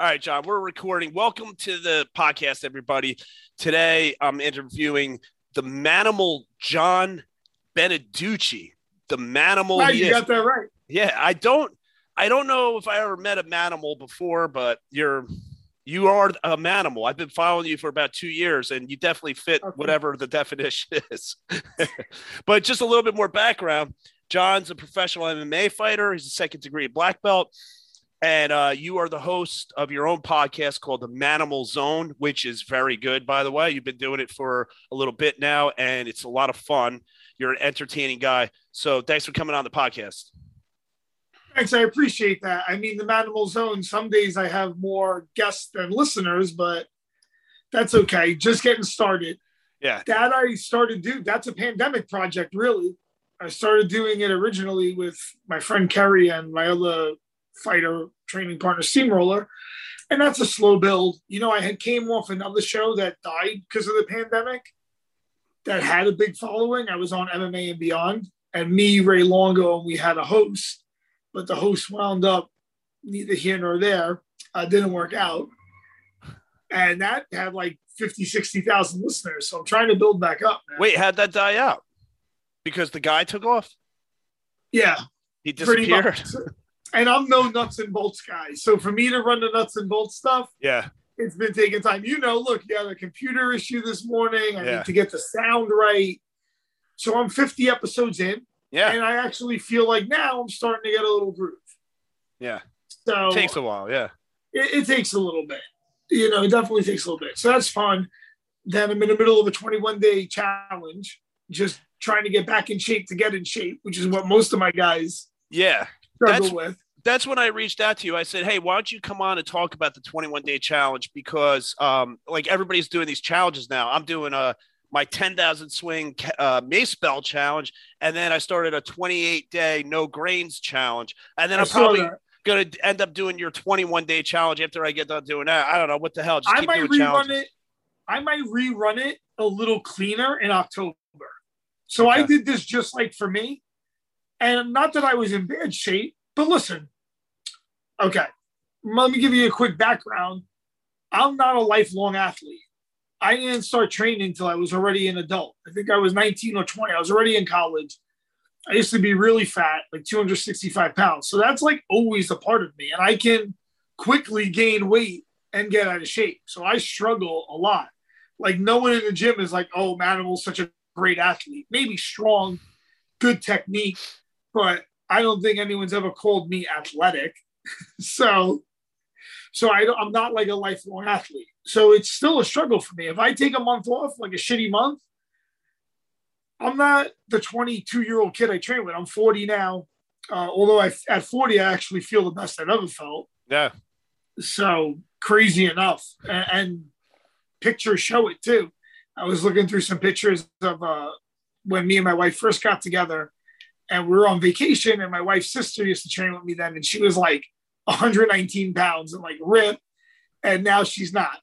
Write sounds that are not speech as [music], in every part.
All right, John, we're recording. Welcome to the podcast, everybody. Today I'm interviewing the manimal John Beneducci. The manimal. Wow, you got that right. Yeah, I don't I don't know if I ever met a manimal before, but you're you are a manimal. I've been following you for about two years, and you definitely fit okay. whatever the [laughs] definition is. [laughs] but just a little bit more background. John's a professional MMA fighter. He's a second degree black belt. And uh, you are the host of your own podcast called The Manimal Zone, which is very good, by the way. You've been doing it for a little bit now, and it's a lot of fun. You're an entertaining guy. So thanks for coming on the podcast. Thanks. I appreciate that. I mean, The Manimal Zone, some days I have more guests than listeners, but that's okay. Just getting started. Yeah. That I started do. That's a pandemic project, really. I started doing it originally with my friend Kerry and my other fighter training partner Steamroller. And that's a slow build. You know, I had came off another show that died because of the pandemic that had a big following. I was on MMA and Beyond, and me, Ray Longo, and we had a host, but the host wound up neither here nor there. Uh, didn't work out. And that had like 50, 60,000 listeners. So I'm trying to build back up. Man. Wait, how'd that die out? Because the guy took off? Yeah. He disappeared and I'm no nuts and bolts guy. So for me to run the nuts and bolts stuff, yeah, it's been taking time. You know, look, you had a computer issue this morning. I yeah. need to get the sound right. So I'm 50 episodes in. Yeah. And I actually feel like now I'm starting to get a little groove. Yeah. So it takes a while. Yeah. It, it takes a little bit. You know, it definitely takes a little bit. So that's fun. Then I'm in the middle of a 21 day challenge, just trying to get back in shape to get in shape, which is what most of my guys yeah struggle that's, with. That's when I reached out to you. I said, "Hey, why don't you come on and talk about the 21 day challenge? Because um, like everybody's doing these challenges now. I'm doing a my 10,000 swing uh, mace bell challenge, and then I started a 28 day no grains challenge, and then I am probably." That gonna end up doing your 21 day challenge after I get done doing that. I don't know what the hell. Just I might rerun challenges. it. I might rerun it a little cleaner in October. So okay. I did this just like for me. And not that I was in bad shape, but listen, okay, let me give you a quick background. I'm not a lifelong athlete. I didn't start training until I was already an adult. I think I was 19 or 20. I was already in college. I used to be really fat, like 265 pounds. So that's like always a part of me. And I can quickly gain weight and get out of shape. So I struggle a lot. Like no one in the gym is like, oh, Manimal's such a great athlete. Maybe strong, good technique, but I don't think anyone's ever called me athletic. [laughs] so, so I don't, I'm not like a lifelong athlete. So it's still a struggle for me. If I take a month off, like a shitty month, I'm not the 22 year old kid I train with. I'm 40 now. Uh, although I, at 40, I actually feel the best I've ever felt. Yeah. So crazy enough. And, and pictures show it too. I was looking through some pictures of uh, when me and my wife first got together and we were on vacation and my wife's sister used to train with me then and she was like [laughs] 119 pounds and like rip and now she's not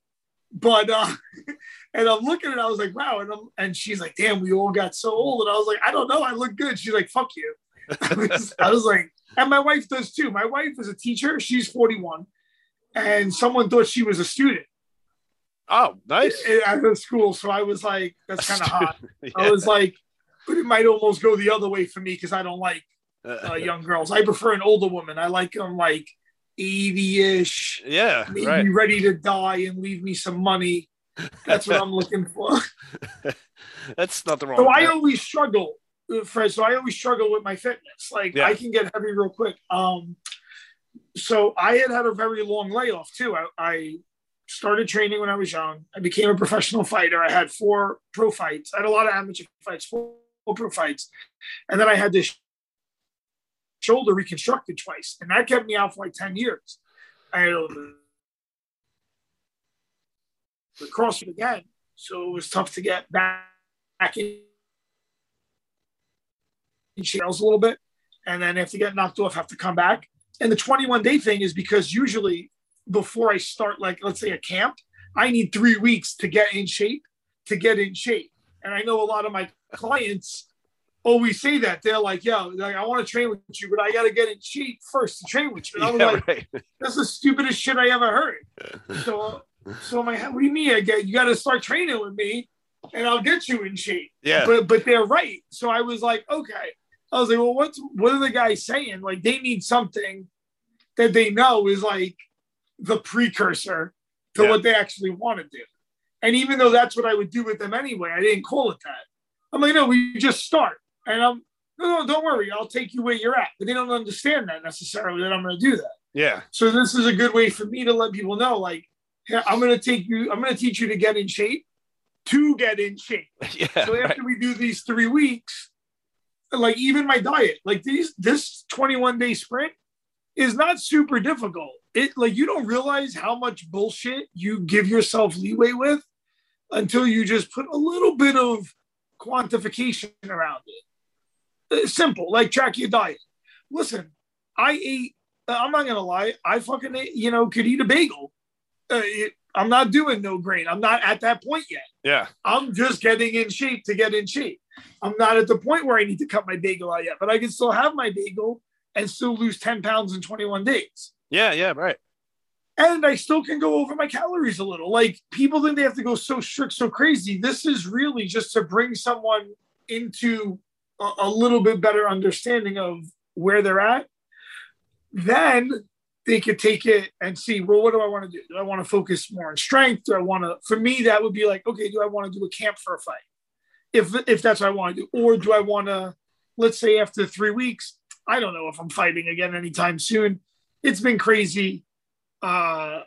but uh [laughs] and i'm looking at it i was like wow and, I'm, and she's like damn we all got so old and i was like i don't know i look good she's like fuck you [laughs] I, was, I was like and my wife does too my wife is a teacher she's 41 and someone thought she was a student Oh, nice. At the school. So I was like, that's kind of hot. yeah. I was like, but it might almost go the other way for me because I don't like uh, [laughs] young girls. I prefer an older woman. I like them like 80-ish. Yeah, maybe right. ready to die and leave me some money. That's what I'm looking for. [laughs] That's not the wrong. So I always struggle, uh, Fred. So I always struggle with my fitness. Like yeah. I can get heavy real quick. Um, so I had had a very long layoff too. I, I started training when I was young. I became a professional fighter. I had four pro fights. I had a lot of amateur fights, four pro fights. And then I had this shoulder reconstructed twice. And that kept me out for like 10 years. I had the, CrossFit again. So it was tough to get back, back in shells a little bit. And then if you get knocked off, have to come back. And the 21 day thing is because usually before I start, like let's say a camp, I need three weeks to get in shape, to get in shape. And I know a lot of my clients oh, always say that. They're like, yo, like, I want to train with you, but I got to get in shape first to train with you. And I was yeah, like, right. [laughs] that's the stupidest shit I ever heard. So, so I'm like, what do you mean? I get, you got to start training with me and I'll get you in shape. Yeah. But, but they're right. So I was like, okay. I was like, well, what's, what are the guys saying? Like, they need something that they know is like the precursor to yeah. what they actually want to do. And even though that's what I would do with them anyway, I didn't call it that. I'm like, no, we just start. And I'm, no, no, don't worry. I'll take you where you're at. But they don't understand that necessarily that I'm going to do that. Yeah. So this is a good way for me to let people know, like, yeah, I'm going to take you, I'm going to teach you to get in shape, to get in shape. [laughs] Yeah. So after right. we do these three weeks, like even my diet, like these, this 21 day sprint is not super difficult. It like you don't realize how much bullshit you give yourself leeway with until you just put a little bit of quantification around it. It's simple, like track your diet. Listen, I ate. I'm not gonna lie. I fucking ate, you know could eat a bagel. Uh, it, I'm not doing no grain. I'm not at that point yet. Yeah. I'm just getting in shape to get in shape. I'm not at the point where I need to cut my bagel out yet, but I can still have my bagel and still lose 10 pounds in 21 days. Yeah, yeah, right. And I still can go over my calories a little. Like people think they have to go so strict, so crazy. This is really just to bring someone into a, a little bit better understanding of where they're at, then they could take it and see, well, what do I want to do? Do I want to focus more on strength? Do I want to, for me, that would be like, okay, do I want to do a camp for a fight? If, if that's what I want to do. Or do I want to, let's say after three weeks, I don't know if I'm fighting again anytime soon. It's been crazy. Uh,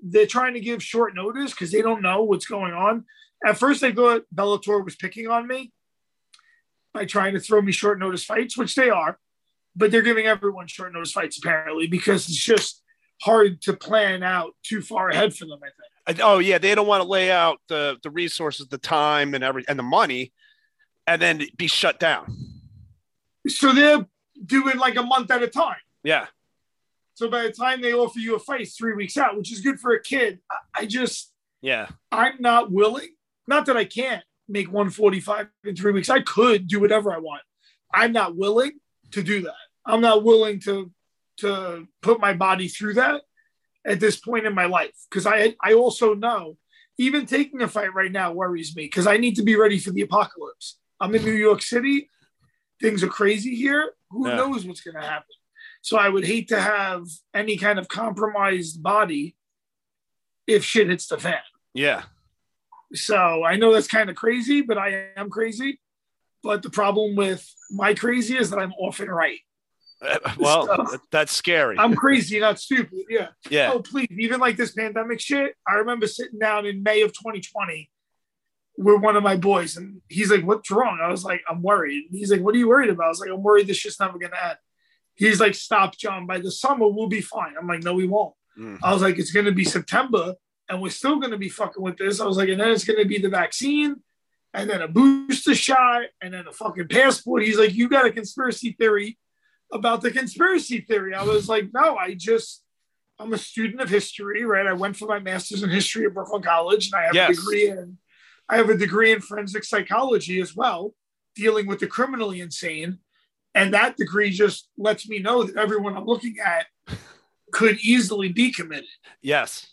they're trying to give short notice because they don't know what's going on. At first, they thought Bellator was picking on me by trying to throw me short notice fights, which they are, but they're giving everyone short notice fights apparently because it's just hard to plan out too far ahead for them. I think. Oh yeah, they don't want to lay out the the resources, the time, and every and the money, and then be shut down. So they're doing like a month at a time. Yeah. So by the time they offer you a fight, three weeks out, which is good for a kid. I, I just yeah, I'm not willing. Not that I can't make 145 in three weeks. I could do whatever I want. I'm not willing to do that. I'm not willing to to put my body through that at this point in my life because I I also know even taking a fight right now worries me because I need to be ready for the apocalypse. I'm in New York City. Things are crazy here. Who yeah. knows what's going to happen? So I would hate to have any kind of compromised body if shit hits the fan. Yeah. So I know that's kind of crazy, but I am crazy. But the problem with my crazy is that I'm often right. Uh, [laughs] well, so, that's scary. I'm crazy, not stupid. Yeah. Yeah. Oh, please. Even like this pandemic shit, I remember sitting down in May of 2020 with one of my boys, and he's like, What's wrong? I was like, I'm worried. And he's like, What are you worried about? I was like, I'm worried this shit's never going to end. He's like, Stop, John. By the summer, we'll be fine. I'm like, No, we won't. Mm. I was like, It's going to be September and we're still going to be fucking with this. I was like, and then it's going to be the vaccine, and then a booster shot, and then a fucking passport. He's like, you got a conspiracy theory about the conspiracy theory. I was like, no, I just, I'm a student of history, right? I went for my master's in history at Brooklyn College, and I have yes. a degree in, I have a degree in forensic psychology as well, dealing with the criminally insane. And that degree just lets me know that everyone I'm looking at could easily be committed. Yes.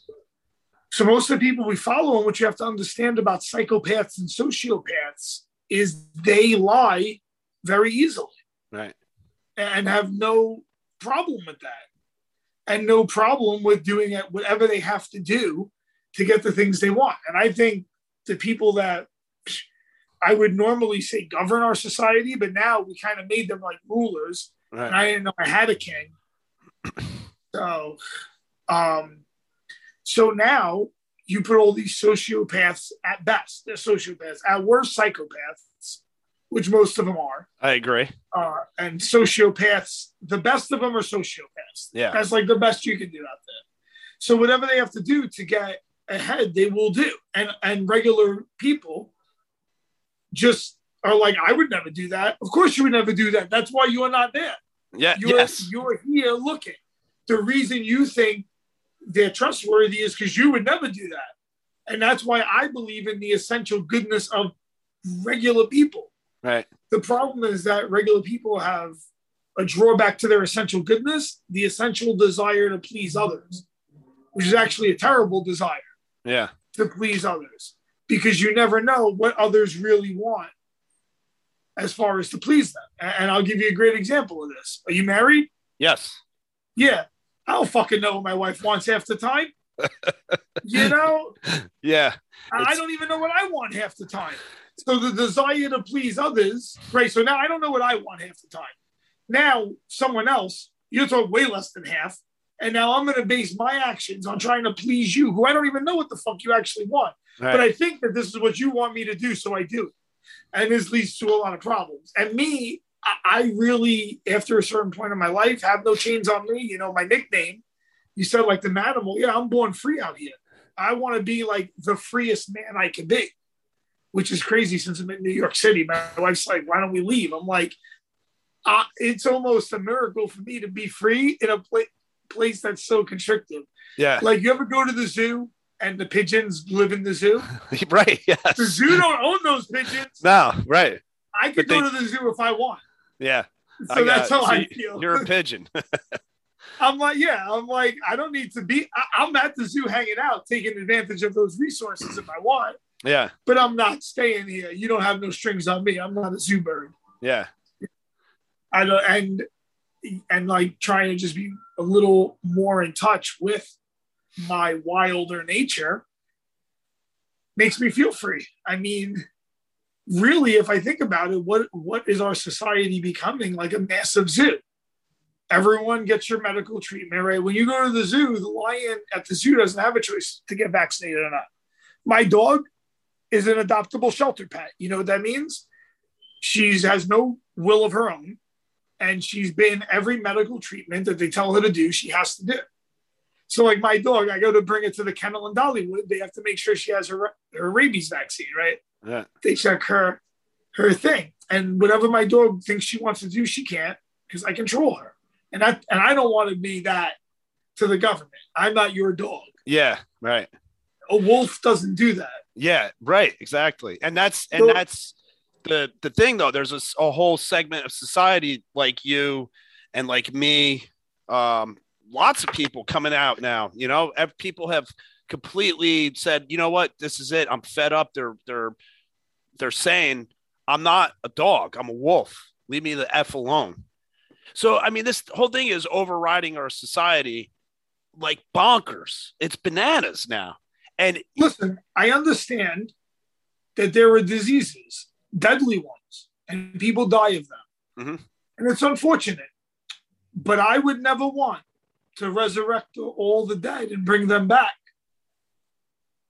So most of the people we follow and what you have to understand about psychopaths and sociopaths is they lie very easily. Right. And have no problem with that. And no problem with doing it whatever they have to do to get the things they want. And I think the people that I would normally say govern our society, but now we kind of made them like rulers. Right. And I didn't know I had a king. So um so now you put all these sociopaths at best, they're sociopaths, at worst, psychopaths, which most of them are. I agree. Uh, and sociopaths, the best of them are sociopaths. Yeah. That's like the best you can do out there. So whatever they have to do to get ahead, they will do. And and regular people just are like, I would never do that. Of course you would never do that. That's why you're not there. Yeah. You're, yes. You're here looking. The reason you think they're trustworthy is because you would never do that. And that's why I believe in the essential goodness of regular people. Right. The problem is that regular people have a drawback to their essential goodness, the essential desire to please others, which is actually a terrible desire. Yeah. To please others because you never know what others really want as far as to please them. And I'll give you a great example of this. Are you married? Yes. Yeah. I don't fucking know what my wife wants half the time. [laughs] you know? Yeah. I don't even know what I want half the time. So the desire to please others, right? So now I don't know what I want half the time. Now someone else, you're talking way less than half. And now I'm going to base my actions on trying to please you, who I don't even know what the fuck you actually want. Right. But I think that this is what you want me to do, so I do it. And this leads to a lot of problems. And me, I really, after a certain point in my life, have no chains on me. You know, my nickname, you said like the manimal. Yeah, I'm born free out here. I want to be like the freest man I can be, which is crazy since I'm in New York City. My wife's like, why don't we leave? I'm like, uh, it's almost a miracle for me to be free in a place place that's so constrictive. Yeah. Like you ever go to the zoo and the pigeons live in the zoo? [laughs] right. Yes. The zoo don't own those pigeons. No. Right. I could go to the zoo if I want. Yeah. So that's how so I feel. You're a [laughs] pigeon. [laughs] I'm like, yeah, I'm like, I don't need to be. I, am at the zoo hanging out, taking advantage of those resources if I want. Yeah. But I'm not staying here. You don't have no strings on me. I'm not a zoo bird. Yeah. I don't, and and like trying to just be a little more in touch with my wilder nature makes me feel free. I mean, really, if I think about it, what what is our society becoming like a massive zoo? Everyone gets your medical treatment, right? When you go to the zoo, the lion at the zoo doesn't have a choice to get vaccinated or not. My dog is an adoptable shelter pet. You know what that means? She has no will of her own and she's been every medical treatment that they tell her to do, she has to do. So, like my dog, I go to bring it to the kennel in Dollywood. They have to make sure she has her, her rabies vaccine, right? Yeah. They check her her thing, and whatever my dog thinks she wants to do, she can't because I control her, and I and I don't want to be that to the government. I'm not your dog. Yeah, right. A wolf doesn't do that. Yeah, right, exactly, and that's and so, that's the the thing though there's a, a, whole segment of society like you and like me um lots of people coming out now you know? People have completely said you know what? This is it. I'm fed up. They're they're they're saying i'm not a dog. I'm a wolf. Leave me the f alone. So i mean this whole thing is overriding our society like bonkers. It's bananas now. And listen i understand that there are diseases deadly ones, and people die of them. Mm-hmm. And it's unfortunate. But I would never want to resurrect all the dead and bring them back.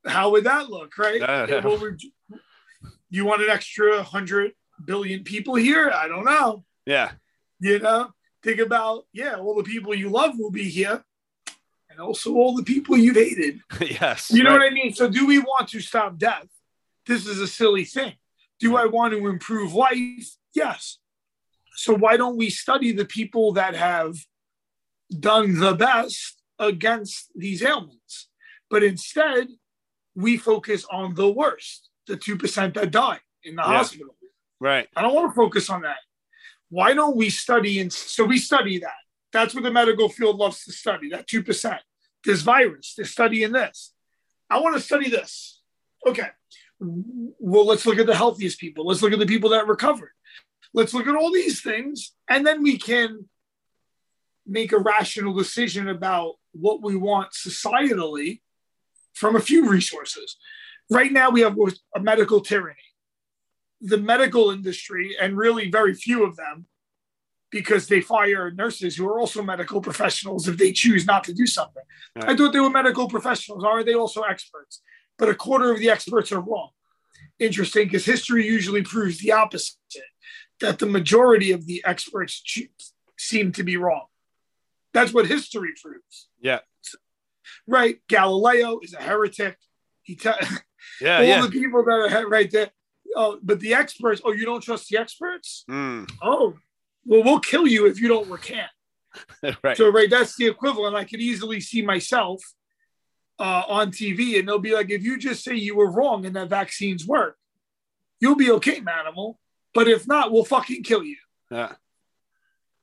How would that look, right? Uh, you want an extra 100 billion people here? I don't know. Yeah. You know, think about, yeah, all the people you love will be here and also all the people you've hated. [laughs] yes. You know right. what I mean? So, do we want to stop death? This is a silly thing. Do I want to improve life? Yes. So why don't we study the people that have done the best against these ailments? But instead, we focus on the worst, the 2% that die in the yeah. hospital. Right. I don't want to focus on that. Why don't we study? And so we study that. That's what the medical field loves to study, that 2%. This virus, they're studying this. I want to study this. Okay well, let's look at the healthiest people. Let's look at the people that recovered. Let's look at all these things. And then we can make a rational decision about what we want societally from a few resources. Right now, we have a medical tyranny. The medical industry, and really very few of them, because they fire nurses who are also medical professionals if they choose not to do something. Right. I thought they were medical professionals. Are they also experts? But a quarter of the experts are wrong. Interesting, because history usually proves the opposite that the majority of the experts seem to be wrong. That's what history proves. Yeah. Right. Galileo is a heretic. He te- [laughs] yeah, all yeah. the people that are right there. Oh, but the experts, oh, you don't trust the experts? Mm. Oh, well, we'll kill you if you don't recant. [laughs] right. So, right, that's the equivalent. I could easily see myself uh, on TV, and they'll be like, if you just say you were wrong and that vaccines work, you'll be okay, manimal. But if not, we'll fucking kill you. Yeah.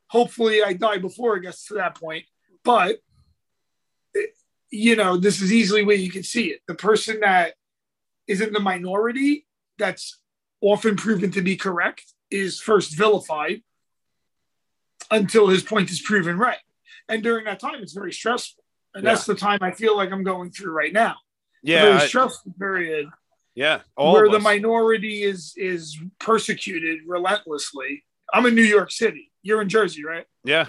Hopefully, I die before it gets to that point. But you know, this is easily where you can see it. The person that is in the minority that's often proven to be correct is first vilified until his point is proven right. And during that time, it's very stressful. And yeah. that's the time I feel like I'm going through right now. Yeah. Stressful period. Yeah. where the minority is is persecuted relentlessly. I'm in New York City. You're in Jersey, right? Yeah.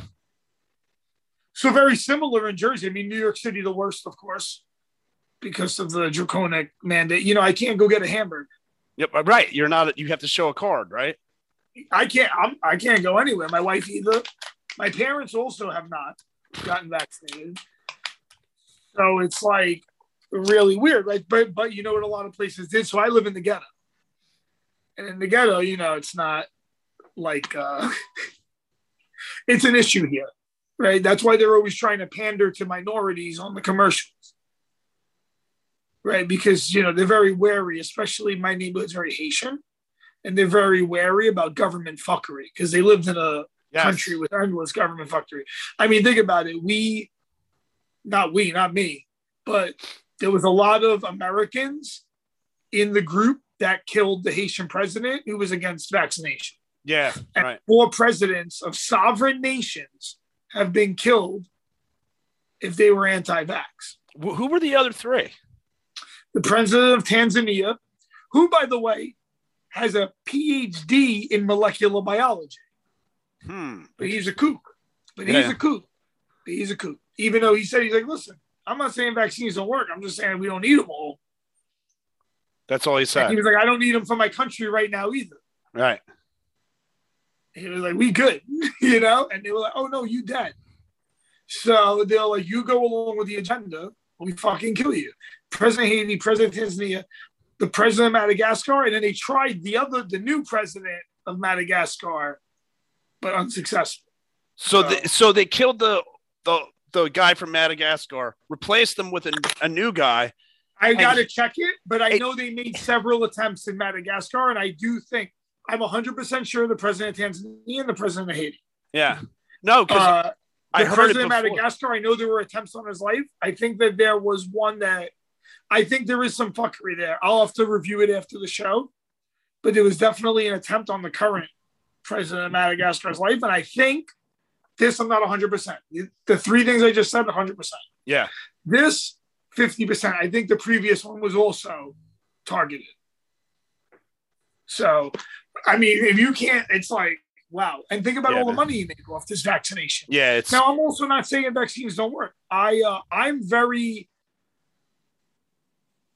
So very similar in Jersey. I mean, New York City, the worst, of course, because of the draconic mandate. You know, I can't go get a hamburger. Yep, uh, right. You're not. You have to show a card, right? I can't. I'm, I can't go anywhere. My wife either. My parents also have not gotten vaccinated. So it's like really weird, right? But but you know what a lot of places did. So I live in the ghetto, and in the ghetto, you know, it's not like uh, [laughs] it's an issue here right? That's why they're always trying to pander to minorities on the commercials, right? Because you know they're very wary, especially my neighborhood's very Haitian, and they're very wary about government fuckery because they lived in a yes. country with endless government fuckery. I mean, think about it. We, not we, not me, but there was a lot of Americans in the group that killed the Haitian president who was against vaccination. Yeah, and right. Four presidents of sovereign nations have been killed if they were anti-vax. Who were the other three? The president of Tanzania, who, by the way, has a PhD in molecular biology. Hmm. But he's a kook. But he's yeah. a kook. But he's a kook. Even though he said he's like, listen, I'm not saying vaccines don't work. I'm just saying we don't need them all. That's all he said. And he was like, I don't need them for my country right now either. Right. He was like, "We good," [laughs] you know, and they were like, "Oh no, you dead." So they're like, "You go along with the agenda, we fucking kill you." President Haiti, President Tanzania, the president of Madagascar, and then they tried the other, the new president of Madagascar, but unsuccessful. So, so, the, so they killed the the the guy from Madagascar, replaced them with a, a new guy. I got to check it, but I it, know they made several attempts in Madagascar, and I do think I'm 100% sure the president of Tanzania and the president of Haiti. Yeah. No, because uh, I heard president of Madagascar, I know there were attempts on his life. I think that there was one that I think there is some fuckery there. I'll have to review it after the show. But there was definitely an attempt on the current president of Madagascar's life. And I think this, I'm not 100%. The three things I just said, 100%. Yeah. This, 50%. I think the previous one was also targeted. So I mean, if you can't, it's like, wow. And think about yeah, all the money you make off this vaccination. Yeah. It's... Now, I'm also not saying vaccines don't work. I, uh, I'm very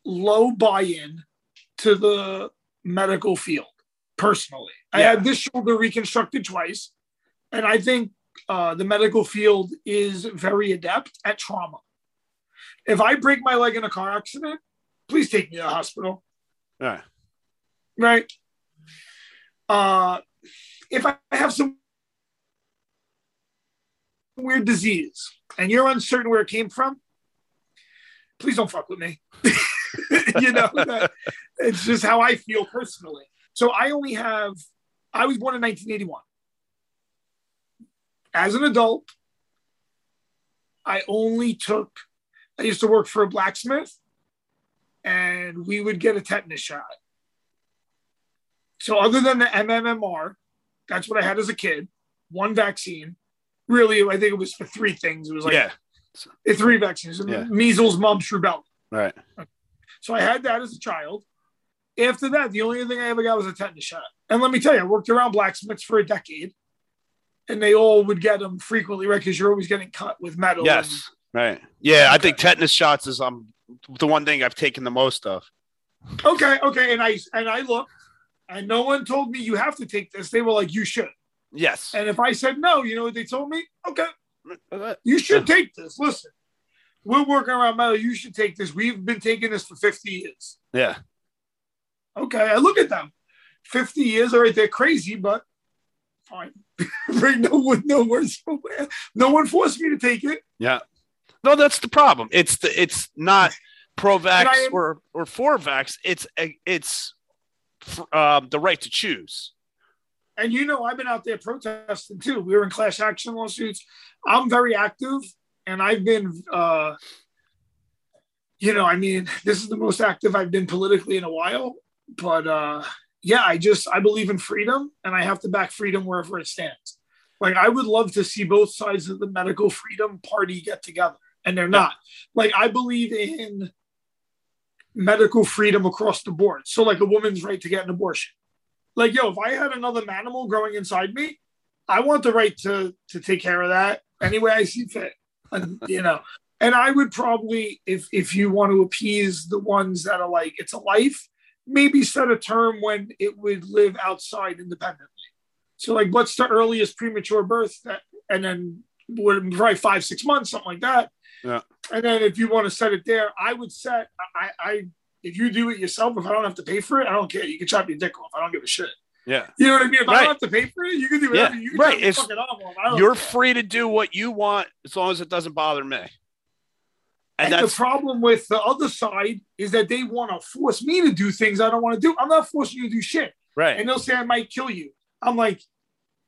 low buy-in to the medical field personally. Yeah. I had this shoulder reconstructed twice, and I think uh, the medical field is very adept at trauma. If I break my leg in a car accident, please take me to the hospital. Right. Right. Uh, if I have some weird disease and you're uncertain where it came from, please don't fuck with me. [laughs] you know, that, it's just how I feel personally. So I only have, I was born in 1981. As an adult, I only took, I used to work for a blacksmith and we would get a tetanus shot. So other than the MMR, that's what I had as a kid. One vaccine. Really, I think it was for three things. It was like yeah. three vaccines: yeah. measles, mumps, rubella. Right. So I had that as a child. After that, the only thing I ever got was a tetanus shot. And let me tell you, I worked around blacksmiths for a decade, and they all would get them frequently, right? Because you're always getting cut with metal. Yes. And, right. Yeah, I think tetanus shots is um the one thing I've taken the most of. Okay. Okay. And I and I looked and no one told me you have to take this. They were like, you should. Yes. And if I said no, you know what they told me? Okay, [laughs] you should take this. Listen, we're working around metal. You should take this. We've been taking this for 50 years. Yeah. Okay, I look at them. 50 years, all right, they're crazy, but fine. [laughs] right? No one, no one, no one forced me to take it. Yeah. No, that's the problem. It's the it's not pro vax or or for vax. It's it's um, the right to choose. And you know, I've been out there protesting too. We were in class action lawsuits. I'm very active, and I've been, uh, you know, I mean, this is the most active I've been politically in a while. But uh, yeah, I just I believe in freedom, and I have to back freedom wherever it stands. Like I would love to see both sides of the medical freedom party get together, and they're not. Like I believe in medical freedom across the board. So like a woman's right to get an abortion. Like yo, if I had another animal growing inside me, I want the right to to take care of that any way I see fit. And you know, and I would probably if if you want to appease the ones that are like it's a life, maybe set a term when it would live outside independently. So like what's the earliest premature birth that and then would probably five, six months, something like that. Yeah. And then if you want to set it there, I would set I I if you do it yourself, if I don't have to pay for it, I don't care. You can chop your dick off. I don't give a shit. Yeah. You know what I mean? If I don't have to pay for it, you can do whatever Yeah, you can right. It's- fucking off. You're care. free to do what you want as long as it doesn't bother me. And, And, the problem with the other side is that they want to force me to do things I don't want to do. I'm not forcing you to do shit. right. And they'll say I might kill you. I'm like,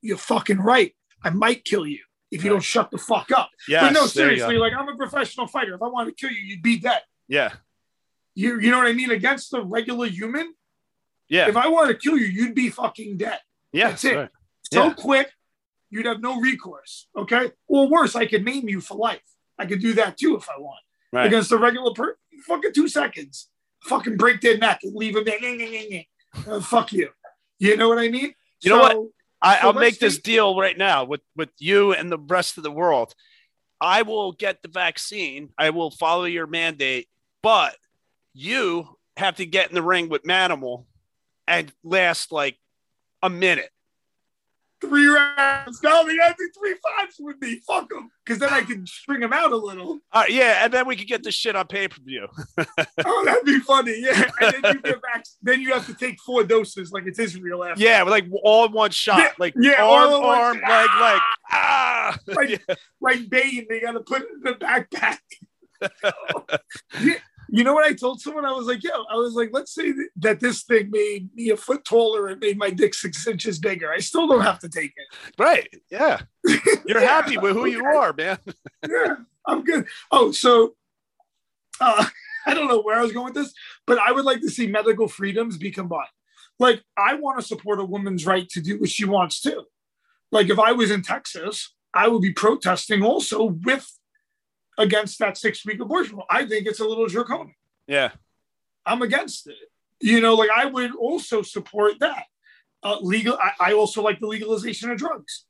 you're fucking right. I might kill you if you Right. don't shut the fuck up. Yes, but no, there you go. seriously, like I'm a professional fighter. If I wanted to kill you, you'd be dead. Yeah. You, you know what I mean? Against the regular human, Yeah. if I wanted to kill you, you'd be fucking dead. Yeah. that's it. right. So Yeah. quick, you'd have no recourse. Okay. Or worse, I could maim you for life. I could do that too if I want. Right. Against a regular person, fucking two seconds. Fucking break their neck and leave them there. Uh, fuck you. You know what I mean? You know what? I, So I'll let's make this deal right now with with you and the rest of the world. I will get the vaccine. I will follow your mandate, but you have to get in the ring with Manimal and last like a minute. Three rounds. No, they gotta do three fives with me. Fuck them. Because then I can string them out a little. Uh, yeah, and then we could get this shit on pay per view. [laughs] Oh, that'd be funny. Yeah. And then you get back. Then you have to take four doses like it's Israel after. Yeah, like all in one shot, Yeah, like yeah, arm, all in one arm, leg, leg. Ah, Like- [laughs] Yeah. like Bane, they got to put it in the backpack. [laughs] Yeah, you know what I told someone? I was like, yo, I was like, let's say that this thing made me a foot taller and made my dick six inches bigger. I still don't have to take it. right. Yeah, you're [laughs] Yeah, happy with who you are, man. [laughs] Yeah, I'm good. Oh, so uh, [laughs] I don't know where I was going with this, but I would like to see medical freedoms be combined. Like, I want to support a woman's right to do what she wants to. Like, if I was in Texas, I would be protesting also with against that six week abortion. rule. I think it's a little draconian. Yeah, I'm against it. You know, like I would also support that. Uh, legal. I, I also like the legalization of drugs.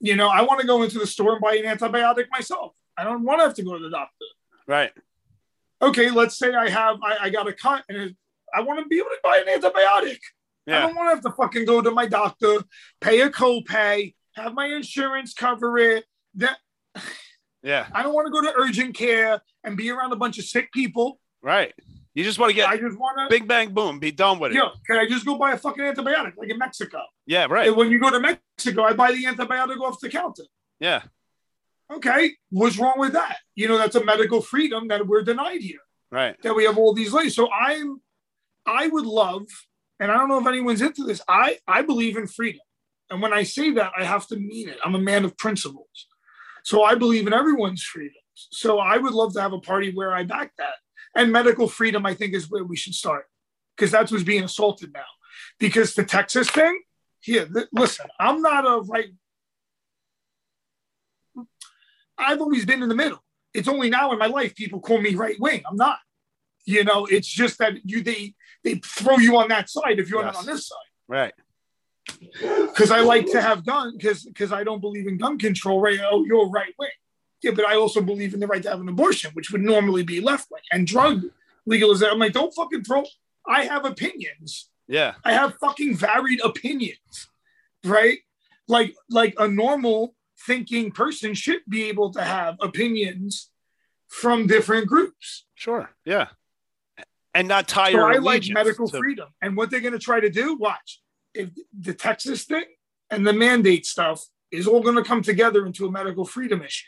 You know, I want to go into the store and buy an antibiotic myself. I don't want to have to go to the doctor. right. Okay, let's say I have I, I got a cut and I want to be able to buy an antibiotic. Yeah. I don't want to have to fucking go to my doctor, pay a copay, have my insurance cover it. That yeah, I don't want to go to urgent care and be around a bunch of sick people. right. You just want to get I just want to big bang boom, be done with it. Yeah, can I just go buy a fucking antibiotic like in Mexico? Yeah, right. And when you go to Mexico, I buy the antibiotic off the counter. Yeah, Okay, what's wrong with that? You know, that's a medical freedom that we're denied here. right. That we have all these laws. So I'm, I would love, and I don't know if anyone's into this. I I believe in freedom, and when I say that, I have to mean it. I'm a man of principles, so I believe in everyone's freedoms. So I would love to have a party where I back that. And medical freedom, I think, is where we should start because that's what's being assaulted now. Because the Texas thing, here, li- listen, I'm not a right. I've always been in the middle. It's only now in my life people call me right wing. I'm not. You know, it's just that you they they throw you on that side if you're Yes. not on this side. Right. Because I like to have gun because because I don't believe in gun control. Right? Oh, you're right wing. Yeah, but I also believe in the right to have an abortion, which would normally be left wing, and drug legalization. I'm like, don't fucking throw. I have opinions. Yeah. I have fucking varied opinions, right? Like like a normal thinking person should be able to have opinions from different groups. Sure. Yeah. And not tie So I like medical to- freedom. And what they're going to try to do, watch, if the Texas thing and the mandate stuff is all going to come together into a medical freedom issue.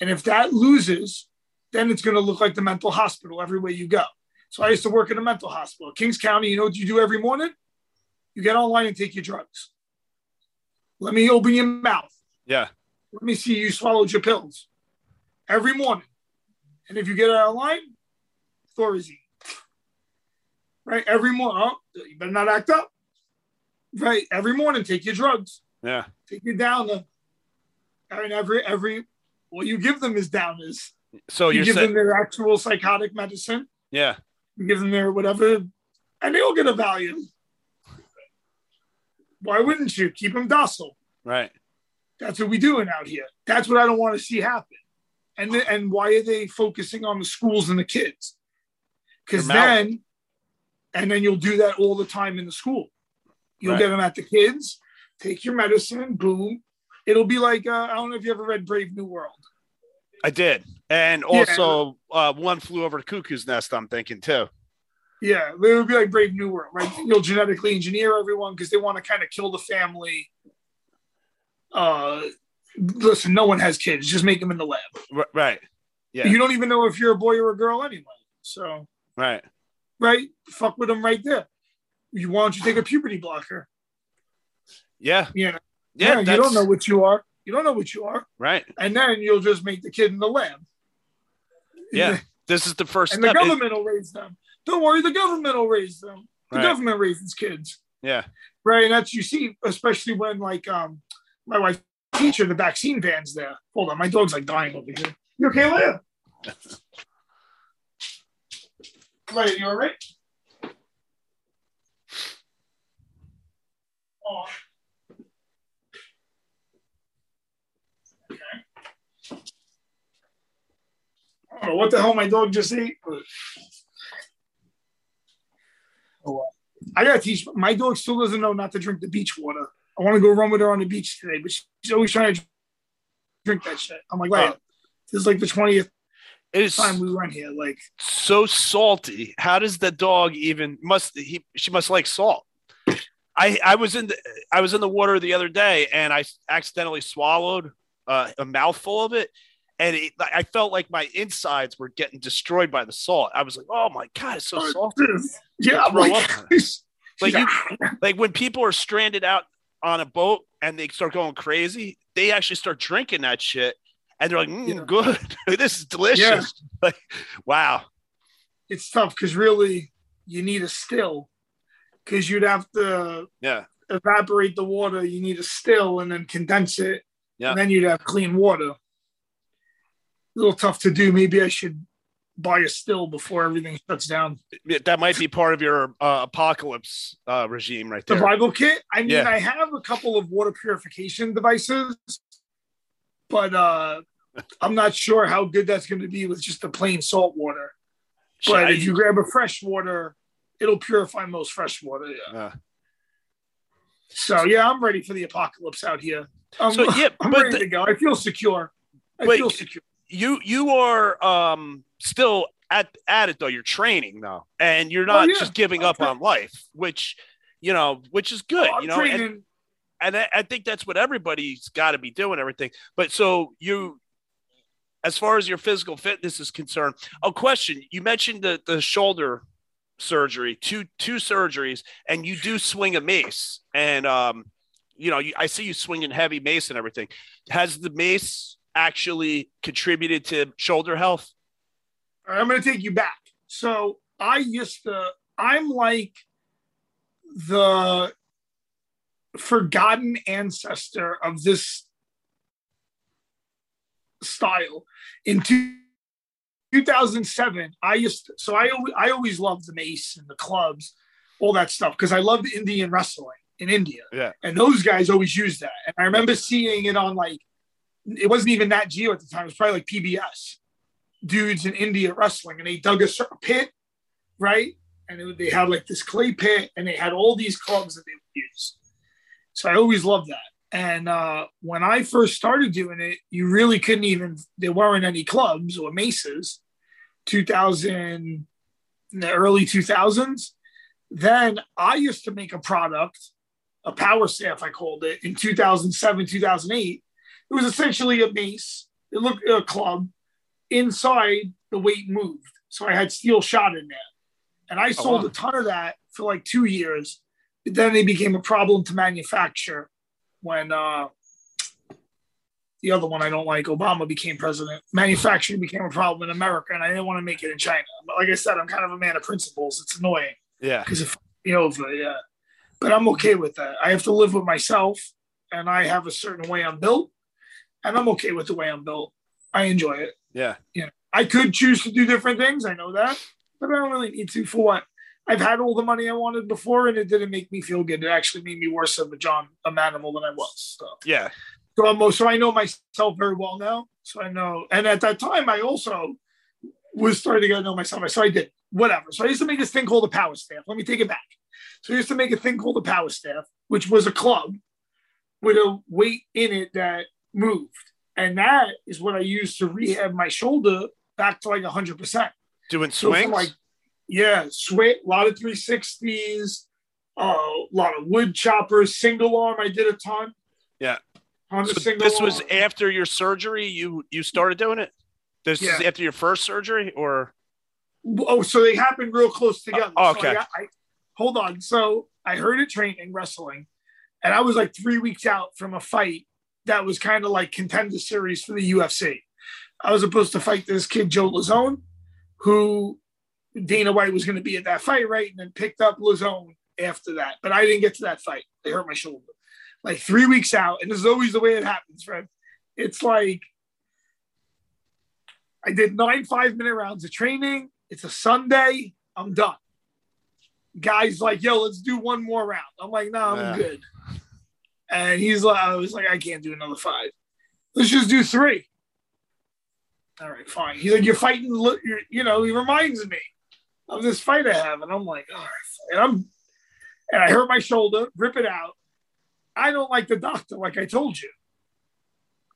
And if that loses, then it's going to look like the mental hospital everywhere you go. So I used to work in a mental hospital. Kings County, you know what you do every morning? You get online and take your drugs. Let me open your mouth. Yeah. Let me see you swallowed your pills every morning. And if you get out of line, Thorazine. Right? Every morning. Oh, you better not act up. Right? Every morning, take your drugs. Yeah. Take your downer. And every every what you give them is downers. So you give them their actual psychotic medicine. yeah, You give them their whatever, and they all get a Valium. Why wouldn't you keep them docile? right. That's what we're doing out here. That's what I don't want to see happen. And th- and why are they focusing on the schools and the kids? Because then, and then you'll do that all the time in the school. You'll Right. get them at the kids. Take your medicine. Boom. It'll be like uh, I don't know if you ever read Brave New World. I did. And Yeah. also, uh, one flew over the cuckoo's nest, I'm thinking too. Yeah, it would be like Brave New World, right? You'll genetically engineer everyone because they want to kind of kill the family. Uh, listen, no one has kids. Just make them in the lab. Right. Yeah. You don't even know if you're a boy or a girl anyway. So, Right. right, fuck with them right there. You why don't you take a puberty blocker? Yeah. Yeah, Yeah. yeah. You don't know what you are. You don't know what you are, Right. and then you'll just make the kid in the lab. Yeah. [laughs] This is the first and the step. It- government will raise them. Don't worry, the government will raise them. The Right. government raises kids. yeah. Right. And that's you see, especially when like um my wife teacher, the vaccine van's there. Hold on, my dog's like dying over here. You okay, Leah? [laughs] right, you all right? Oh. Okay. I don't know what the hell my dog just ate. But... Oh. I gotta teach my dog still doesn't know not to drink the beach water. I want to go run with her on the beach today, but she's always trying to drink that shit. I'm like, Oh. this is like the twentieth It is time we run here. Like, so salty. How does the dog even must he she must like salt? I I was in the I was in the water the other day and I accidentally swallowed uh, a mouthful of it and it, I felt like my insides were getting destroyed by the salt. I was like, "Oh my god, it's so salty." yeah, like. Like you like when people are stranded out on a boat and they start going crazy, they actually start drinking that shit and they're like, mm, Yeah. "Good. [laughs] this is delicious." Like, wow. it's tough because really you need a still because you'd have to Yeah. evaporate the water. You need a still and then condense it, Yeah. and then you'd have clean water. A little tough to do. Maybe I should buy a still before everything shuts down. that might be part of your uh, apocalypse uh, regime right there. Survival kit. I mean, Yeah. I have a couple of water purification devices, but uh, I'm not sure how good that's going to be with just the plain salt water. But if you grab a fresh water, it'll purify most fresh water. Yeah. Uh, So yeah, I'm ready for the apocalypse out here. I'm, So, yeah, [laughs] I'm but ready the- to go. I feel secure. I Wait, feel secure. you you are um, still at at it though. You're training though, and you're not Oh, yeah. just giving up Okay. on life, which you know, which is good. Oh, I'm you know, and, training. and I, I think that's what everybody's got to be doing. Everything, but so you. As far as your physical fitness is concerned, a question you mentioned the, the shoulder surgery, two two surgeries, and you do swing a mace, and um, you know, you, I see you swinging heavy mace and everything. Has the mace actually contributed to shoulder health? I'm going to take you back. So I used to. I'm like the forgotten ancestor of this style. In two, 2007, I used to, so I always, I always loved the mace and the clubs, all that stuff because I loved Indian wrestling in India. Yeah. And those guys always used that. And I remember seeing it on like it wasn't even Nat Geo at the time. It was probably like PBS dudes in India wrestling, and they dug a certain pit, right? And it, they had like this clay pit, and they had all these clubs that they would use. So I always loved that. And uh, when I first started doing it, you really couldn't even. There weren't any clubs or maces. 2000, in the early 2000s. Then I used to make a product, a power staff, I called it, in 2007, 2008. It was essentially a mace. It looked a club. Inside, the weight moved. So I had steel shot in there. And I sold wow. a ton of that for like two years. But then they became a problem to manufacture when uh, the other one I don't like, Obama became president. Manufacturing became a problem in America, and I didn't want to make it in China. But like I said, I'm kind of a man of principles. It's annoying. Yeah. Because if you know, yeah. But I'm okay with that. I have to live with myself, and I have a certain way I'm built, and I'm okay with the way I'm built. I enjoy it. Yeah. Yeah. I could choose to do different things. I know that, but I don't really need to. For what? I've had all the money I wanted before, and it didn't make me feel good. It actually made me worse of a John, a manimal than I was. So. Yeah. So I'm so I know myself very well now. So I know, and at that time, I also was starting to get to know myself. So I did whatever. So I used to make this thing called the Power Staff. Let me take it back. So I used to make a thing called the Power Staff, which was a club with a weight in it that moved, and that is what I used to rehab my shoulder back to like hundred percent. Doing swings, so like yeah, swing, a lot of three sixties, uh, a lot of wood choppers, single arm. I did a ton. Yeah. So this was after your surgery. You you started doing it. This yeah. is after your first surgery, or oh, so they happened real close together. Uh, okay. So I, I, hold on. So I heard it training wrestling, and I was like three weeks out from a fight that was kind of like contender series for the UFC. I was supposed to fight this kid Joe Lauzon, who Dana White was going to be at that fight, right? And then picked up Lauzon after that, but I didn't get to that fight. They hurt my shoulder like three weeks out, and this is always the way it happens, Fred. It's like I did nine five minute rounds of training. It's a Sunday. I'm done. Guys like, yo, let's do one more round. I'm like, no, nah, I'm yeah. good. And he's like, I was like, I can't do another five. Let's just do three. All right, fine. He's like, you're fighting. You're, you know, he reminds me of this fight I have, and I'm like, all right. And I'm, and I hurt my shoulder, rip it out. I don't like the doctor, like I told you.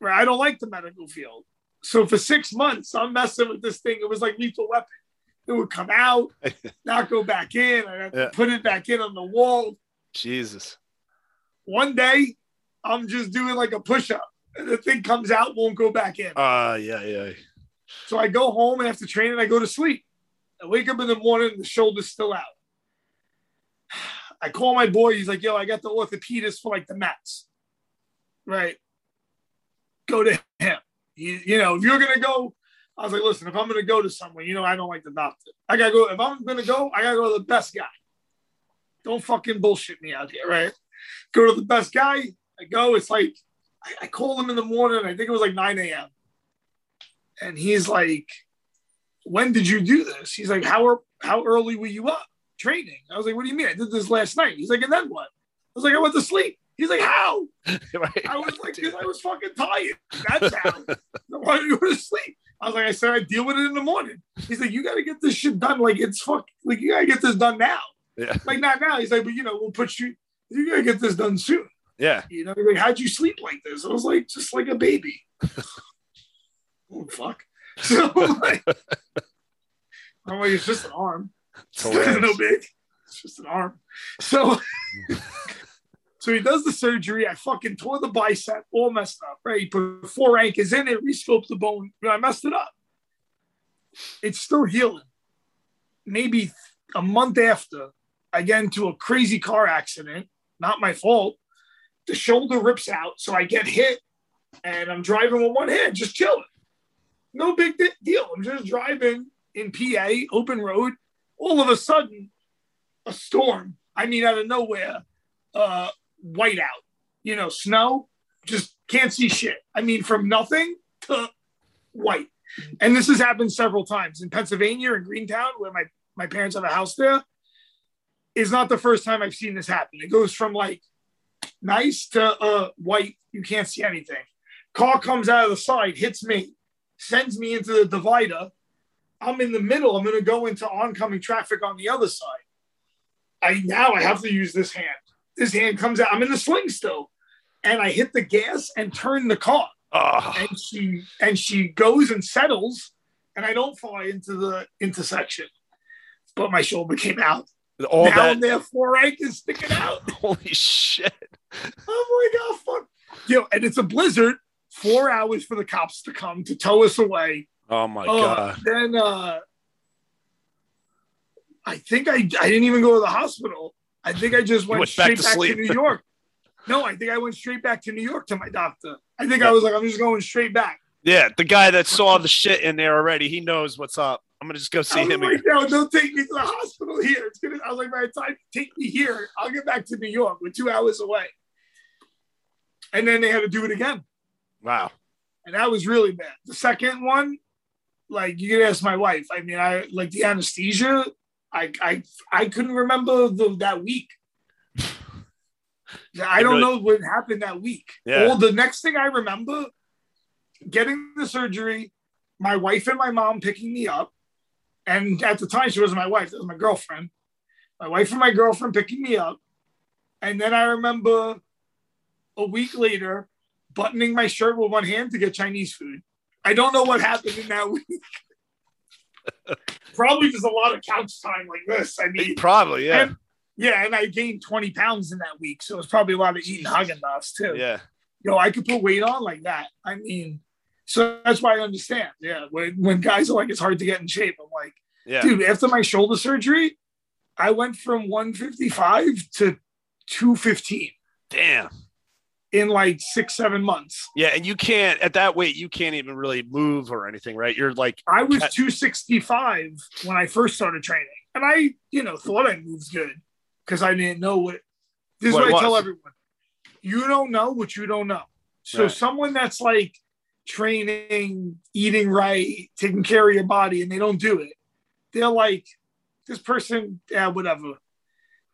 Right? I don't like the medical field. So for six months, I'm messing with this thing. It was like lethal weapon. It would come out, [laughs] not go back in. I had to yeah. put it back in on the wall. Jesus. One day, I'm just doing like a push up, and the thing comes out, won't go back in. Uh, yeah, yeah. So I go home and after training, I go to sleep. I wake up in the morning, the shoulder's still out. I call my boy. He's like, yo, I got the orthopedist for like the Mets. Right. Go to him. You, you know, if you're going to go, I was like, listen, if I'm going to go to somewhere, you know, I don't like the doctor. I got to go. If I'm going to go, I got to go to the best guy. Don't fucking bullshit me out here. Right. Go to the best guy. I go. It's like, I, I call him in the morning. I think it was like 9 a.m. And he's like, when did you do this? He's like, how, are, how early were you up? Training. I was like, what do you mean? I did this last night. He's like, and then what? I was like, I went to sleep. He's like, how? [laughs] right. I was like, because I was fucking tired. That's [laughs] how. Why did you go to sleep? I was like, I said, I deal with it in the morning. He's like, you got to get this shit done. Like, it's fuck. Like, you got to get this done now. Yeah. Like, not now. He's like, but you know, we'll put you. You got to get this done soon. Yeah. You know, like, how'd you sleep like this? I was like, just like a baby. [laughs] oh fuck. So like, I'm like, it's just an arm. It's [laughs] no big. It's just an arm. So, [laughs] so he does the surgery. I fucking tore the bicep, all messed up. Right, he put four anchors in it, rescoped the bone. I messed it up. It's still healing. Maybe a month after, I get into a crazy car accident. Not my fault. The shoulder rips out, so I get hit, and I'm driving with one hand, just chilling. No big deal. I'm just driving in PA, open road all of a sudden, a storm. I mean, out of nowhere, uh, white out. You know, snow. Just can't see shit. I mean, from nothing to white. And this has happened several times in Pennsylvania, in Greentown, where my my parents have a house there. Is not the first time I've seen this happen. It goes from like nice to uh, white. You can't see anything. Car comes out of the side, hits me, sends me into the divider, I'm in the middle. I'm going to go into oncoming traffic on the other side. I now I have to use this hand. This hand comes out. I'm in the swing still, and I hit the gas and turn the car. Oh. And she and she goes and settles, and I don't fly into the intersection, but my shoulder came out. All now that... I'm there, four anchors sticking out. [laughs] Holy shit! I'm like, oh fuck, yo! And it's a blizzard. Four hours for the cops to come to tow us away Oh my uh, god! Then uh, I think I I didn't even go to the hospital. I think I just [laughs] went, went straight back, to, back to, New York. No, I think I went straight back to New York to my doctor. I think yeah. I was like, I'm just going straight back. Yeah, the guy that saw the shit in there already, he knows what's up. I'm gonna just go see him. Like, no, don't take me to the hospital here. It's gonna. I was like, by the time you take me here, I'll get back to New York. We're two hours away. And then they had to do it again. Wow. And that was really bad. The second one, like you can ask my wife. I mean, I like the anesthesia. I I I couldn't remember the, that week. [laughs] I don't really, know what happened that week. Yeah. Well, the next thing I remember, getting the surgery, my wife and my mom picking me up, and at the time she wasn't my wife; it was my girlfriend. My wife and my girlfriend picking me up, and then I remember a week later buttoning my shirt with one hand to get Chinese food. I don't know what happened in that week. probably just a lot of couch time like this. I mean, probably, yeah. And, yeah, and I gained 20 pounds in that week. So it was probably a lot of eating Haagen Dazs too. Yeah. You know, I could put weight on like that. I mean, so that's why I understand. Yeah. When, when guys are like, it's hard to get in shape, I'm like, yeah. dude, after my shoulder surgery, I went from 155 to 215. Damn in like six, seven months. Yeah, and you can't at that weight, you can't even really move or anything, right? You're like I was 265 when I first started training. And I, you know, thought I moved good because I didn't know what this what is what I tell everyone. You don't know what you don't know. So right. someone that's like training, eating right, taking care of your body, and they don't do it, they're like, this person, yeah, whatever.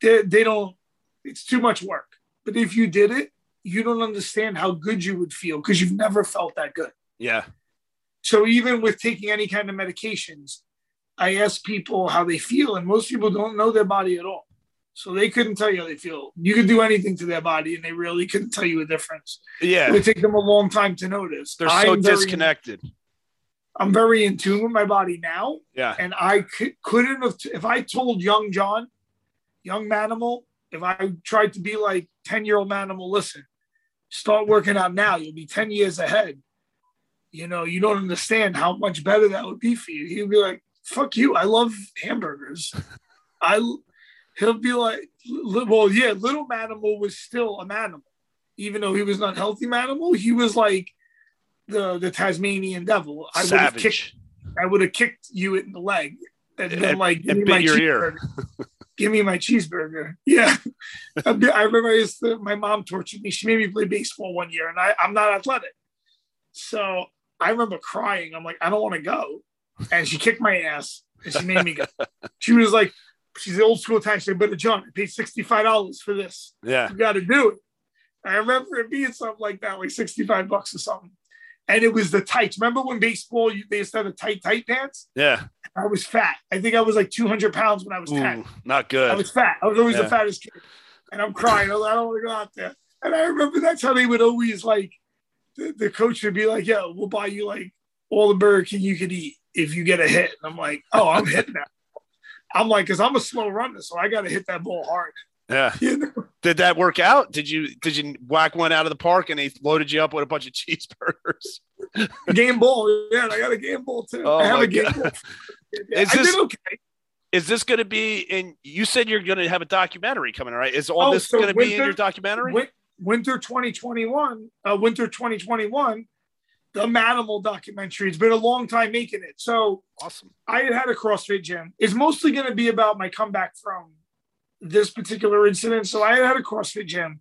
They, they don't, it's too much work. But if you did it, you don't understand how good you would feel because you've never felt that good. Yeah. So even with taking any kind of medications, I ask people how they feel, and most people don't know their body at all. So they couldn't tell you how they feel. You could do anything to their body, and they really couldn't tell you a difference. Yeah, it would take them a long time to notice. They're so I'm disconnected. Very, I'm very in tune with my body now. Yeah, and I c- couldn't have. If I told young John, young Manimal, if I tried to be like ten year old Manimal, listen, start working out now. You'll be 10 years ahead. You know, you don't understand how much better that would be for you. He'd be like, fuck you. I love hamburgers. [laughs] I, he'll be like, well, yeah, little Manimal was still a Manimal. Even though he was not healthy Manimal, he was like the, the Tasmanian devil. I would have kicked, I would have kicked you in the leg and then like, and bit your ear. [laughs] give me my cheeseburger. Yeah. [laughs] I remember I used to, my mom tortured me. She made me play baseball one year and I, I'm not athletic. So I remember crying. I'm like, I don't want to go. And she kicked my ass and she made me go. [laughs] she was like, she's the old school type. She said, but John, I paid $65 for this. Yeah. You got to do it. I remember it being something like that, like 65 bucks or something. And it was the tights. Remember when baseball, you, they used to have the tight, tight pants? Yeah. I was fat. I think I was like 200 pounds when I was Ooh, 10. Not good. I was fat. I was always yeah. the fattest kid. And I'm crying. I, I don't want to go out there. And I remember that's how they would always like, the, the coach would be like, yo, we'll buy you like all the Burger King you could eat if you get a hit. And I'm like, oh, I'm hitting that. I'm like, because I'm a slow runner, so I got to hit that ball hard. Yeah. [laughs] You know? Did that work out? Did you did you whack one out of the park and they loaded you up with a bunch of [laughs] cheeseburgers? game ball, yeah. I got a game ball too. Oh I have a game God. ball. [laughs] Is I this okay? Is this going to be in? You said you're going to have a documentary coming, right? Is all oh, this so going to be in your documentary? Winter 2021, uh, winter 2021, the Manimal documentary. It's been a long time making it. So awesome. I had had a CrossFit gym. It's mostly going to be about my comeback from this particular incident. So I had a CrossFit gym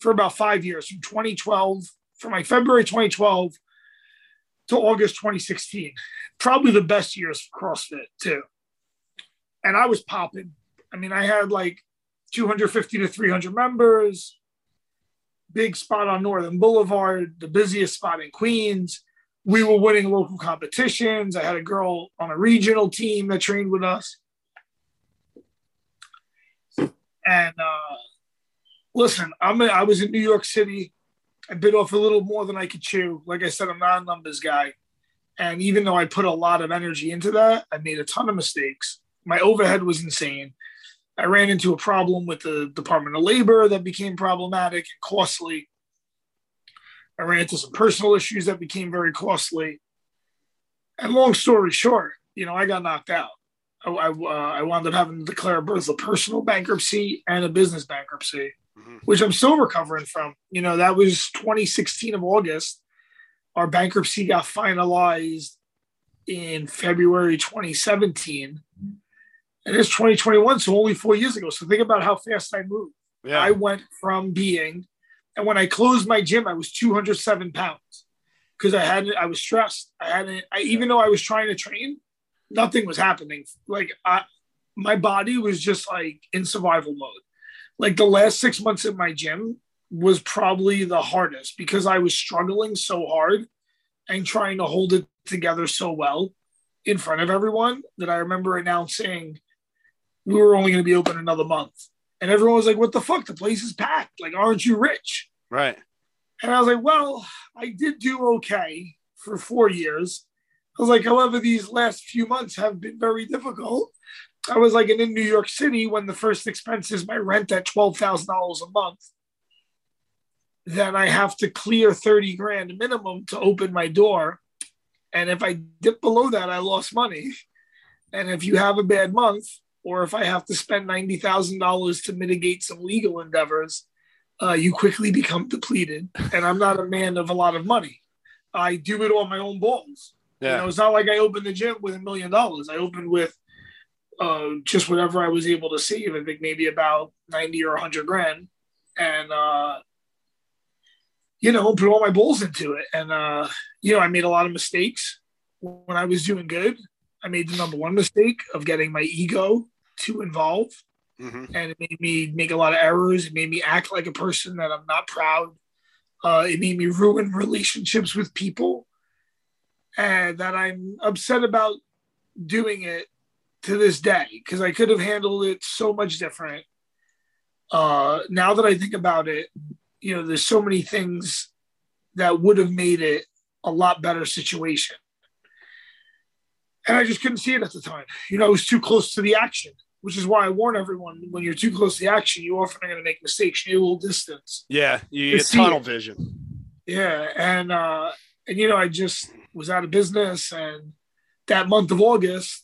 for about five years, from 2012, from like February 2012 to August 2016. Probably the best years for CrossFit too. And I was popping. I mean, I had like 250 to 300 members, big spot on Northern Boulevard, the busiest spot in Queens. We were winning local competitions. I had a girl on a regional team that trained with us. And uh, listen, I'm a, I was in New York City I bit off a little more than I could chew. Like I said, I'm not a numbers guy. And even though I put a lot of energy into that, I made a ton of mistakes. My overhead was insane. I ran into a problem with the Department of Labor that became problematic and costly. I ran into some personal issues that became very costly. And long story short, you know, I got knocked out. I, I, uh, I wound up having to declare both a personal bankruptcy and a business bankruptcy, mm-hmm. which I'm still recovering from. You know, that was 2016 of August. Our bankruptcy got finalized in February 2017. And it's 2021, so only four years ago. So think about how fast I moved. Yeah. I went from being, and when I closed my gym, I was 207 pounds because I hadn't, I was stressed. I hadn't, I, even though I was trying to train, nothing was happening. Like I, my body was just like in survival mode. Like the last six months at my gym was probably the hardest because I was struggling so hard and trying to hold it together so well in front of everyone that I remember announcing we were only going to be open another month. And everyone was like, what the fuck? The place is packed. Like, aren't you rich? Right. And I was like, well, I did do okay for four years. I was like, however, these last few months have been very difficult. I was like, and in New York City, when the first expense is my rent at $12,000 a month, then I have to clear 30 grand minimum to open my door. And if I dip below that, I lost money. And if you have a bad month, or if I have to spend $90,000 to mitigate some legal endeavors, uh, you quickly become depleted. And I'm not a man of a lot of money. I do it on my own balls. Yeah. You know, it's not like I opened the gym with a million dollars. I opened with uh, just whatever I was able to save. I think maybe about 90 or 100 grand. And, uh, you know, put all my balls into it. And, uh, you know, I made a lot of mistakes when I was doing good. I made the number one mistake of getting my ego too involved. Mm-hmm. And it made me make a lot of errors. It made me act like a person that I'm not proud. Uh, it made me ruin relationships with people. And that I'm upset about doing it to this day because I could have handled it so much different. Uh, now that I think about it, you know, there's so many things that would have made it a lot better situation. And I just couldn't see it at the time. You know, it was too close to the action which is why I warn everyone when you're too close to the action, you often are going to make mistakes. You need a little distance. Yeah, you get tunnel it. vision. Yeah, and uh, and you know, I just was out of business, and that month of August,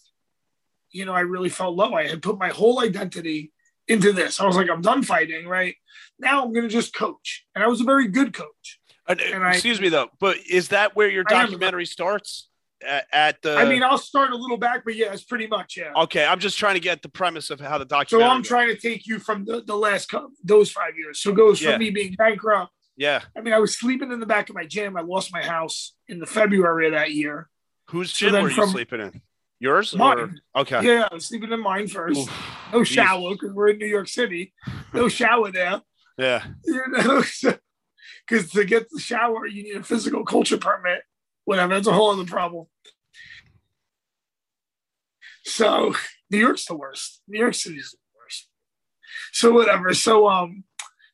you know, I really felt low. I had put my whole identity into this. I was like, I'm done fighting. Right now, I'm going to just coach, and I was a very good coach. Uh, and excuse I, me though, but is that where your documentary starts? at, at, the. I mean, I'll start a little back, but yeah, it's pretty much yeah. Okay, I'm just trying to get the premise of how the documentary. So I'm trying to take you from the, the last those five years. So it goes from yeah. me being bankrupt. Yeah. I mean, I was sleeping in the back of my gym. I lost my house in the February of that year. Whose gym so were you sleeping in? Yours? Mine. Or? Okay. Yeah, I was sleeping in mine first. Oof. No shower because we're in New York City. No [laughs] shower there. Yeah. You know, because to get the shower, you need a physical culture permit whatever. That's a whole other problem. So New York's the worst. New York City's the worst. So whatever. So um,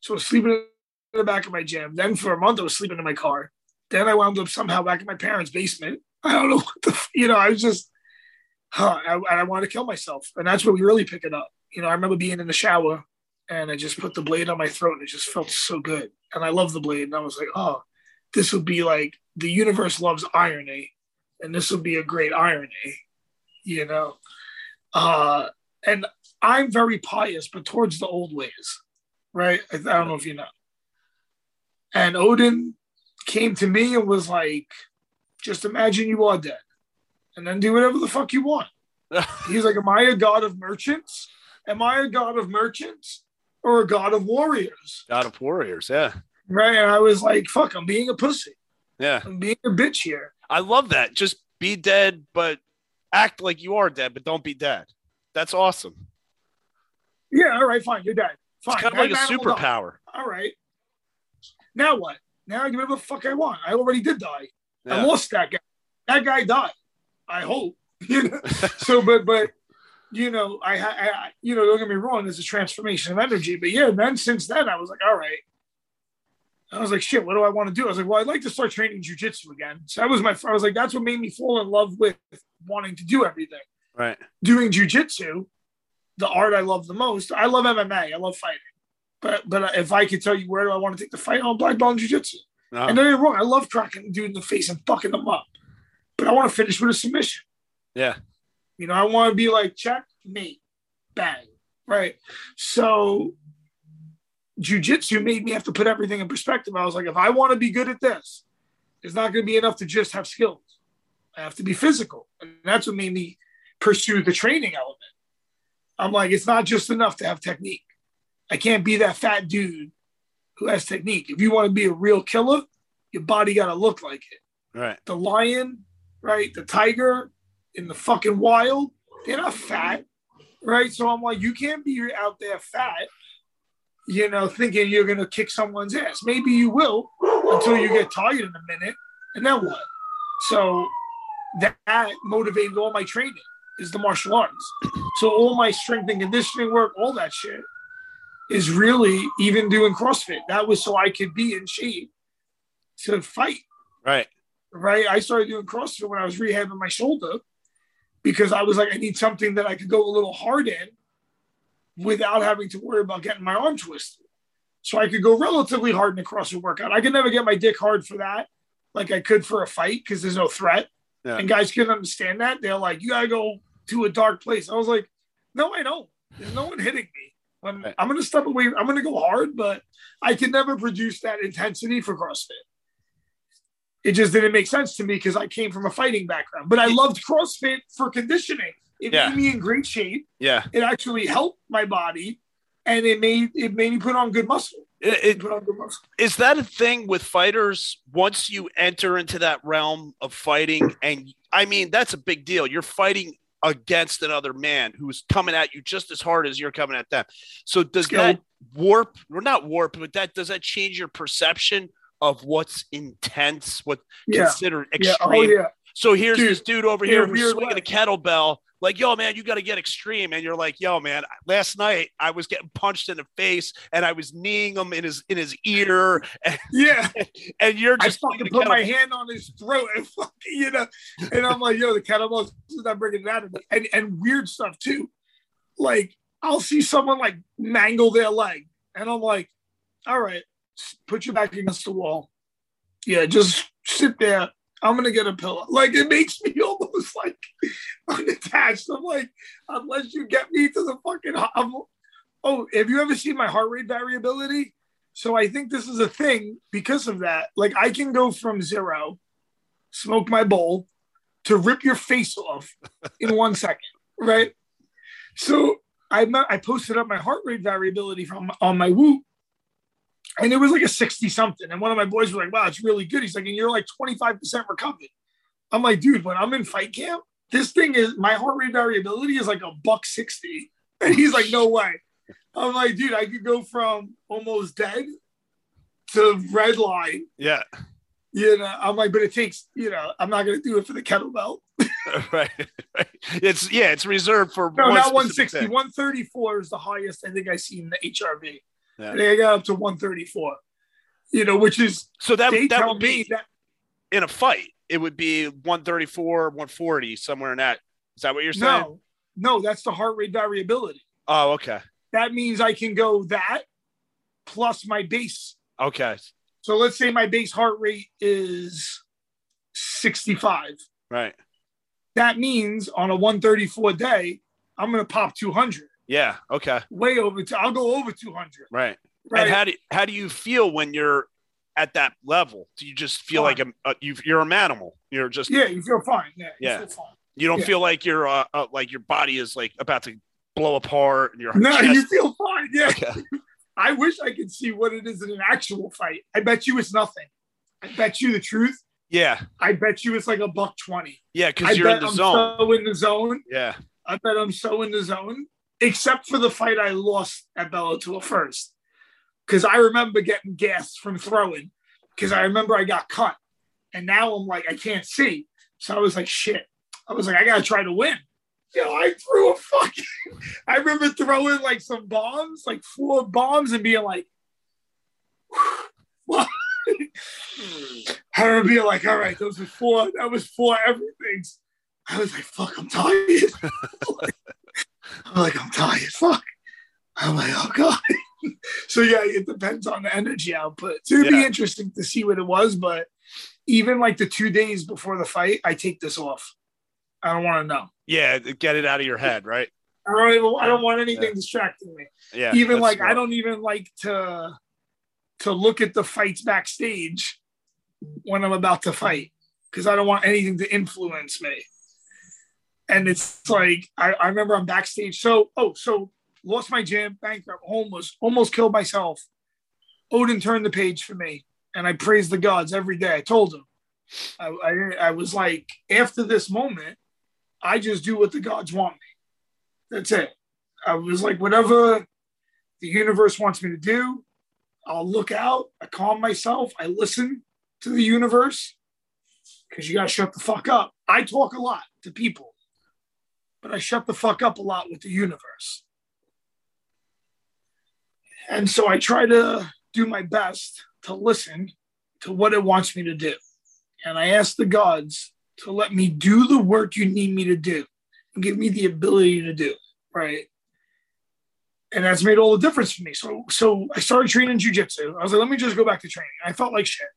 so sleeping in the back of my gym. Then for a month I was sleeping in my car. Then I wound up somehow back in my parents' basement. [laughs] I don't know what the you know. I was just, huh? I, I wanted to kill myself, and that's where we really pick it up. You know, I remember being in the shower and I just put the blade on my throat and it just felt so good. And I love the blade. And I was like, oh, this would be like the universe loves irony, and this would be a great irony, you know. Uh, and I'm very pious, but towards the old ways, right? I, I don't know if you know. And Odin came to me and was like, just imagine you are dead and then do whatever the fuck you want. [laughs] He's like, Am I a god of merchants? Am I a god of merchants or a god of warriors? God of warriors, yeah. Right. And I was like, fuck, I'm being a pussy. Yeah. I'm being a bitch here. I love that. Just be dead, but act like you are dead, but don't be dead. That's awesome. Yeah. All right. Fine. You're dead. Fine. It's kind of like a superpower. All right. Now what? Now I do whatever the fuck I want. I already did die. Yeah. I lost that guy. That guy died. I hope. [laughs] You know? so, but, but, you know, I, I, you know, don't get me wrong. There's a transformation of energy, but yeah. Then since then, I was like, all right, I was like, shit, what do I want to do? I was like, well, I'd like to start training jujitsu again. So that was my, I was like, that's what made me fall in love with wanting to do everything. Right. Doing jujitsu, the art I love the most. I love MMA. I love fighting. But but if I could tell you where do I want to take the fight on black belt jujitsu. No. Ah. And don't get wrong, I love cracking the dude in the face and fucking them up. But I want to finish with a submission. Yeah. You know, I want to be like check, mate, bang, right? So jujitsu made me have to put everything in perspective. I was like, if I want to be good at this, it's not going to be enough to just have skills. I have to be physical, and that's what made me pursue the training element. I'm like, it's not just enough to have technique. I can't be that fat dude who has technique. If you want to be a real killer, your body got to look like it. Right. The lion, right? The tiger in the fucking wild, they're not fat, right? So I'm like, you can't be out there fat, you know, thinking you're going to kick someone's ass. Maybe you will until you get tired in a minute. And then what? So that, that motivated all my training is the martial arts. So all my strength and conditioning work, all that shit is really even doing CrossFit. That was so I could be in shape to fight. Right. Right. I started doing CrossFit when I was rehabbing my shoulder because I was like, I need something that I could go a little hard in without having to worry about getting my arm twisted. So I could go relatively hard in a CrossFit workout. I could never get my dick hard for that, like I could for a fight because there's no threat. Yeah. And guys can understand that. They're like, you gotta go to a dark place. I was like, no, I don't. There's no one hitting me. I'm, Right. I'm gonna step away. I'm gonna go hard, but I can never produce that intensity for CrossFit. It just didn't make sense to me because I came from a fighting background. But I loved CrossFit for conditioning. It Yeah. made me in great shape. Yeah. It actually helped my body, and it made it made me put on good muscle. It, it, Put on good muscle. is that a thing with fighters once you enter into that realm of fighting and i mean that's a big deal you're fighting against another man who's coming at you just as hard as you're coming at them so does Skill. that warp or not warp but that does that change your perception of what's intense what Yeah. considered Yeah. Oh, extreme Oh yeah. So here's Dude, this dude over here who's swinging a kettlebell like yo man you got to get extreme and you're like yo man last night i was getting punched in the face and i was kneeing him in his in his ear and, Yeah. [laughs] and you're I just fucking swinging a put my hand on his throat and [laughs] fucking, you know, and I'm like, yo, the kettlebell's is not bringing it out of me. And, and weird stuff too. Like, I'll see someone like mangle their leg, and I'm like, all right, put your back against the wall. Yeah, just sit there. I'm gonna get a pillow. Like, it makes me [laughs] almost like unattached. I'm like, unless you get me to the fucking. I'm, oh, have you ever seen my heart rate variability? So I think this is a thing because of that. Like I can go from zero, smoke my bowl, to rip your face off [laughs] in one second, right? So I I posted up my heart rate variability from on my Whoop, and it was like a sixty something. And one of my boys was like, "Wow, it's really good." He's like, "And you're like twenty five percent recovered." I'm like, "Dude, when I'm in fight camp, this thing is my heart rate variability is like a buck sixty. And he's like, "No way." I'm like, dude, I could go from almost dead to red line. yeah You know, I'm like, but it takes, you know, I'm not gonna do it for the kettlebell. [laughs] [laughs] right, right. It's yeah, it's reserved for No, one not specific 160. thing. 134 is the highest I think I see in the HRV. Yeah. I got up to 134. You know, which is So that that would be that in a fight. It would be 134, 140, somewhere in that. Is that what you're saying? no, no, that's the heart rate variability. Oh, okay, That means I can go that plus my base. okay, So let's say my base heart rate is 65. right. that means on a 134 day, I'm going to pop 200. Yeah, okay, Way over. To, I'll go over 200. right. Right. And how do how do you feel when you're at that level? Do you just feel like a, a you you're a manimal? You're just yeah, you feel fine. Yeah. You Yeah. Feel fine. you don't yeah. feel like you're uh, uh, like your body is like about to blow apart and your No, chest. you feel fine. Yeah. Okay. [laughs] I wish I could see what it is in an actual fight. I bet you it's nothing. I bet you the truth. Yeah, I bet you it's like a buck 20. yeah, because you're bet in the I'm zone. so in the zone. Yeah, I bet I'm so in the zone, except for the fight I lost at Bellator first. Because I remember getting gassed from throwing, because I remember I got cut. And now I'm like, I can't see. So I was like, shit. I was like, I got to try to win. Know, I threw a fucking, [laughs] I remember throwing like some bombs, like four bombs, and being like, what? [laughs] I remember being like, all right, those were four, that was four everythings. I was like, fuck, I'm tired. [laughs] I'm like, I'm tired. Fuck. I'm like, oh god. [laughs] so yeah, it depends on the energy output. So it'd be interesting to see what it was, but even like the two days before the fight, I take this off. I don't want to know. Yeah, get it out of your head, right? I don't even, I don't want anything yeah. distracting me. Yeah. Even like. I don't even like to to look at the fights backstage when I'm about to fight because I don't want anything to influence me. And it's like I, I remember I'm backstage. So oh, so lost my gym, bankrupt, homeless, almost killed myself. Odin turned the page for me, and I praised the gods every day. I told him, I, I, I was like, after this moment, I just do what the gods want me. That's it. I was like, whatever the universe wants me to do, I'll look out, I calm myself, I listen to the universe because you got to shut the fuck up. I talk a lot to people, but I shut the fuck up a lot with the universe. And so I try to do my best to listen to what it wants me to do. And I ask the gods to let me do the work you need me to do and give me the ability to do. Right. And that's made all the difference for me. So so I started training in jujitsu. I was like, let me just go back to training. I felt like shit.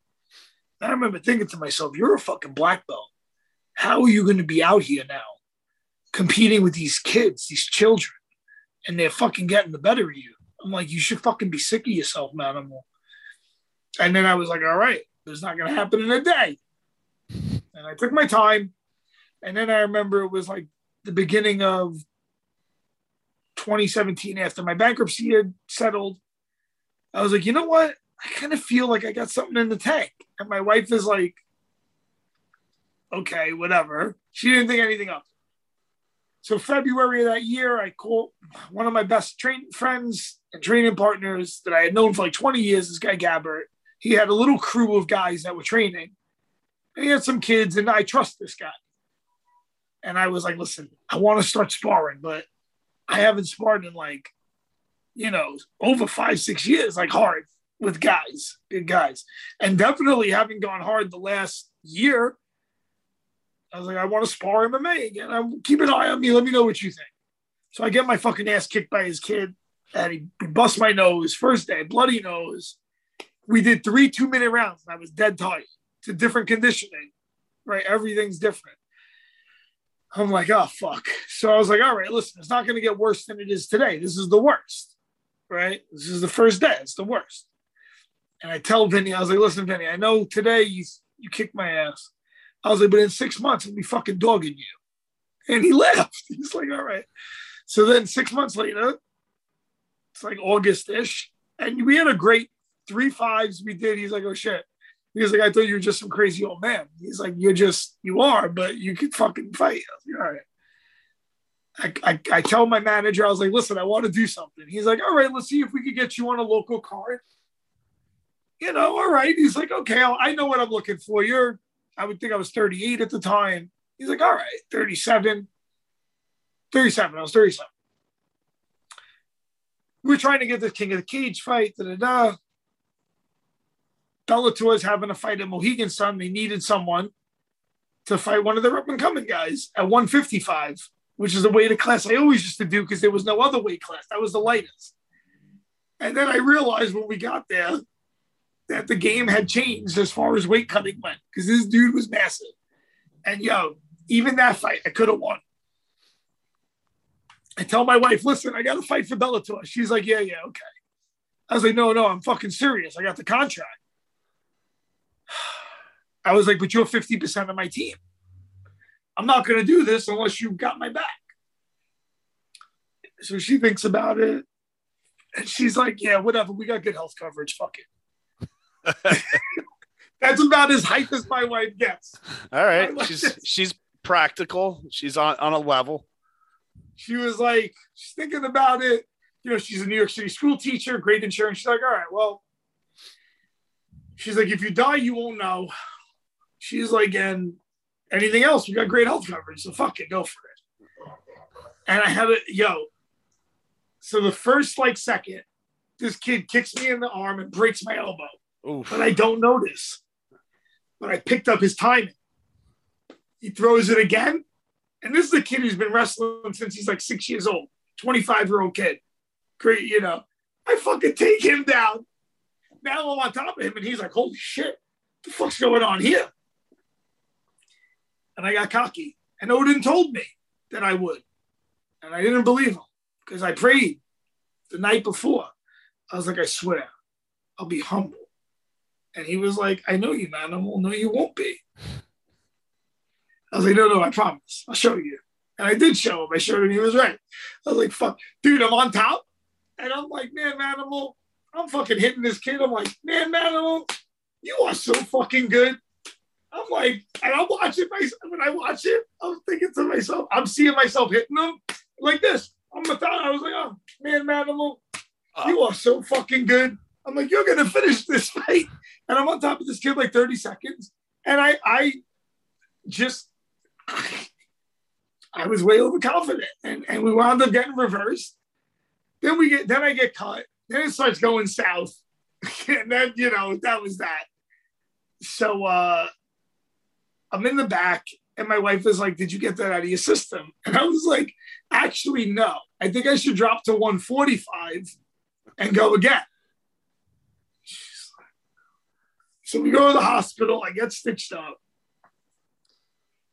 I remember thinking to myself, you're a fucking black belt. How are you going to be out here now competing with these kids, these children, and they're fucking getting the better of you? I'm like, you should fucking be sick of yourself, man. And then I was like, all right, it's not going to happen in a day. [laughs] And I took my time. And then I remember it was like the beginning of 2017 after my bankruptcy had settled. I was like, you know what? I kind of feel like I got something in the tank. And my wife is like, okay, whatever. She didn't think anything of. So February of that year, I called one of my best train friends and training partners that I had known for like 20 years, this guy Gabbert. He had a little crew of guys that were training. And he had some kids, and I trust this guy. And I was like, listen, I want to start sparring, but I haven't sparred in like, you know, over five, six years, like hard with guys, big guys. And definitely haven't gone hard the last year. I was like, I want to spar MMA again. I'm keep an eye on me. Let me know what you think. So I get my fucking ass kicked by his kid, and he, he bust my nose first day, bloody nose. We did three two minute rounds, and I was dead tired. It's a different conditioning, right? Everything's different. I'm like, oh fuck. So I was like, all right, listen, it's not going to get worse than it is today. This is the worst, right? This is the first day. It's the worst. And I tell Vinny, I was like, listen, Vinny, I know today you you kicked my ass. I was like, but in six months I'll be fucking dogging you. And he laughed. He's like, all right. So then six months later, it's like August-ish, and we had a great three fives we did. He's like, oh shit. He's like, I thought you were just some crazy old man. He's like, you're just, you are, but you can fucking fight. Like, all right. I, I, I tell my manager, I was like, listen, I want to do something. He's like, all right, let's see if we could get you on a local card. You know, all right. He's like, okay, I'll, I know what I'm looking for. You're, I would think I was 38 at the time. He's like, all right, 37. 37. I was 37. We are trying to get the King of the Cage fight. Da, da, da. Bellator is having a fight at Mohegan Sun. They needed someone to fight one of their up and coming guys at 155, which is the weight of class I always used to do because there was no other weight class. That was the lightest. And then I realized when we got there that the game had changed as far as weight cutting went because this dude was massive. And yo, even that fight, I could have won. I tell my wife, listen, I got to fight for Bellator. She's like, yeah, yeah, okay. I was like, no, no, I'm fucking serious. I got the contract. [sighs] I was like, but you're 50% of my team. I'm not going to do this unless you've got my back. So she thinks about it. And she's like, yeah, whatever. We got good health coverage. Fuck it. That's about as hype as my wife gets. All right. She's she's practical. She's on, on a level. She was like, she's thinking about it. You know, she's a New York City school teacher, great insurance. She's like, all right, well, she's like, if you die, you won't know. She's like, and anything else, we got great health coverage. So fuck it, go for it. And I had a yo. So the first like second, this kid kicks me in the arm and breaks my elbow. Oof. But I don't notice. But I picked up his timing. He throws it again. And this is a kid who's been wrestling since he's like six years old, 25 year old kid. Great, you know. I fucking take him down. Now I'm on top of him, and he's like, holy shit, what the fuck's going on here? And I got cocky And Odin told me that I would. And I didn't believe him because I prayed the night before. I was like, I swear, I'll be humble. And he was like, I know you, man. I'm no, you won't be. I was like, no, no, I promise. I'll show you. And I did show him. I showed him he was right. I was like, fuck, dude, I'm on top. And I'm like, man, Manimal, I'm fucking hitting this kid. I'm like, man, Manimal, you are so fucking good. I'm like, and I'm watching myself. When I watch it, I'm thinking to myself, I'm seeing myself hitting them like this. I'm a thought. I was like, oh man, Manimal, uh, you are so fucking good. I'm like, you're gonna finish this fight, and I'm on top of this kid like 30 seconds, and I, I just, I was way overconfident, and and we wound up getting reversed. Then we get, then I get cut. Then it starts going south, [laughs] and then you know that was that. So uh I'm in the back, and my wife is like, Did you get that out of your system? And I was like, Actually, no. I think I should drop to 145 and go again. So we go to the hospital. I get stitched up.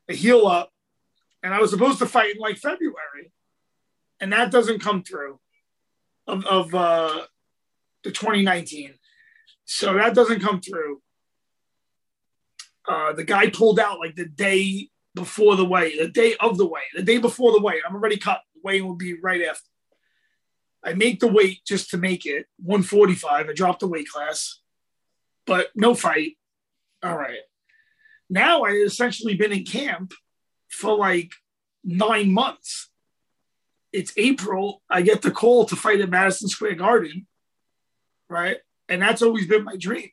I heal up. And I was supposed to fight in like February. And that doesn't come through of, of uh, the 2019. So that doesn't come through. Uh, the guy pulled out like the day before the weigh, the day of the weigh, the day before the weigh. I'm already cut. The weigh will be right after. I make the weight just to make it 145. I dropped the weight class, but no fight. All right. Now I essentially been in camp for like nine months. It's April. I get the call to fight at Madison Square Garden. Right. And that's always been my dream.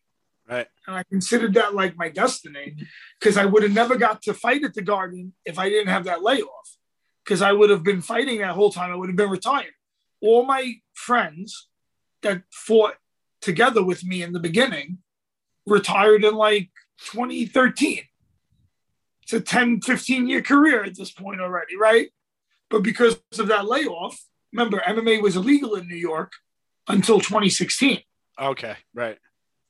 Right. And I considered that like my destiny because I would have never got to fight at the Garden if I didn't have that layoff. Because I would have been fighting that whole time. I would have been retired. All my friends that fought together with me in the beginning retired in like 2013. It's a 10, 15 year career at this point already, right? But because of that layoff, remember, MMA was illegal in New York until 2016. Okay, right.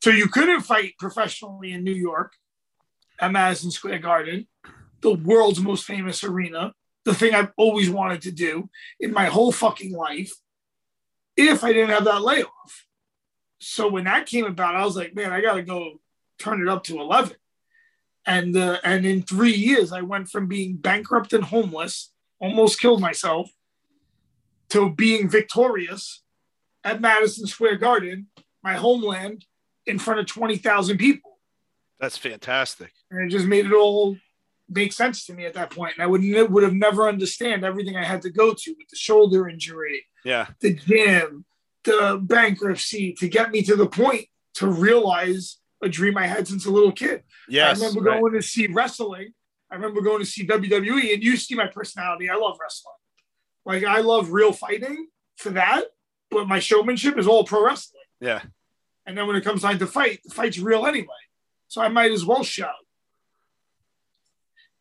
So you couldn't fight professionally in New York at Madison Square Garden, the world's most famous arena, the thing I've always wanted to do in my whole fucking life, if I didn't have that layoff. So when that came about, I was like, man, I got to go turn it up to 11. And, uh, and in three years, I went from being bankrupt and homeless, almost killed myself, to being victorious at Madison Square Garden, my homeland, in front of 20,000 people. That's fantastic. And it just made it all make sense to me at that point. And I would, would have never understand everything I had to go to with the shoulder injury, yeah, the gym, the bankruptcy to get me to the point to realize a dream I had since a little kid. Yeah, I remember right. going to see wrestling. I remember going to see WWE, and you see my personality. I love wrestling. Like I love real fighting for that, but my showmanship is all pro wrestling. Yeah. And then when it comes time to fight, the fight's real anyway. So I might as well show.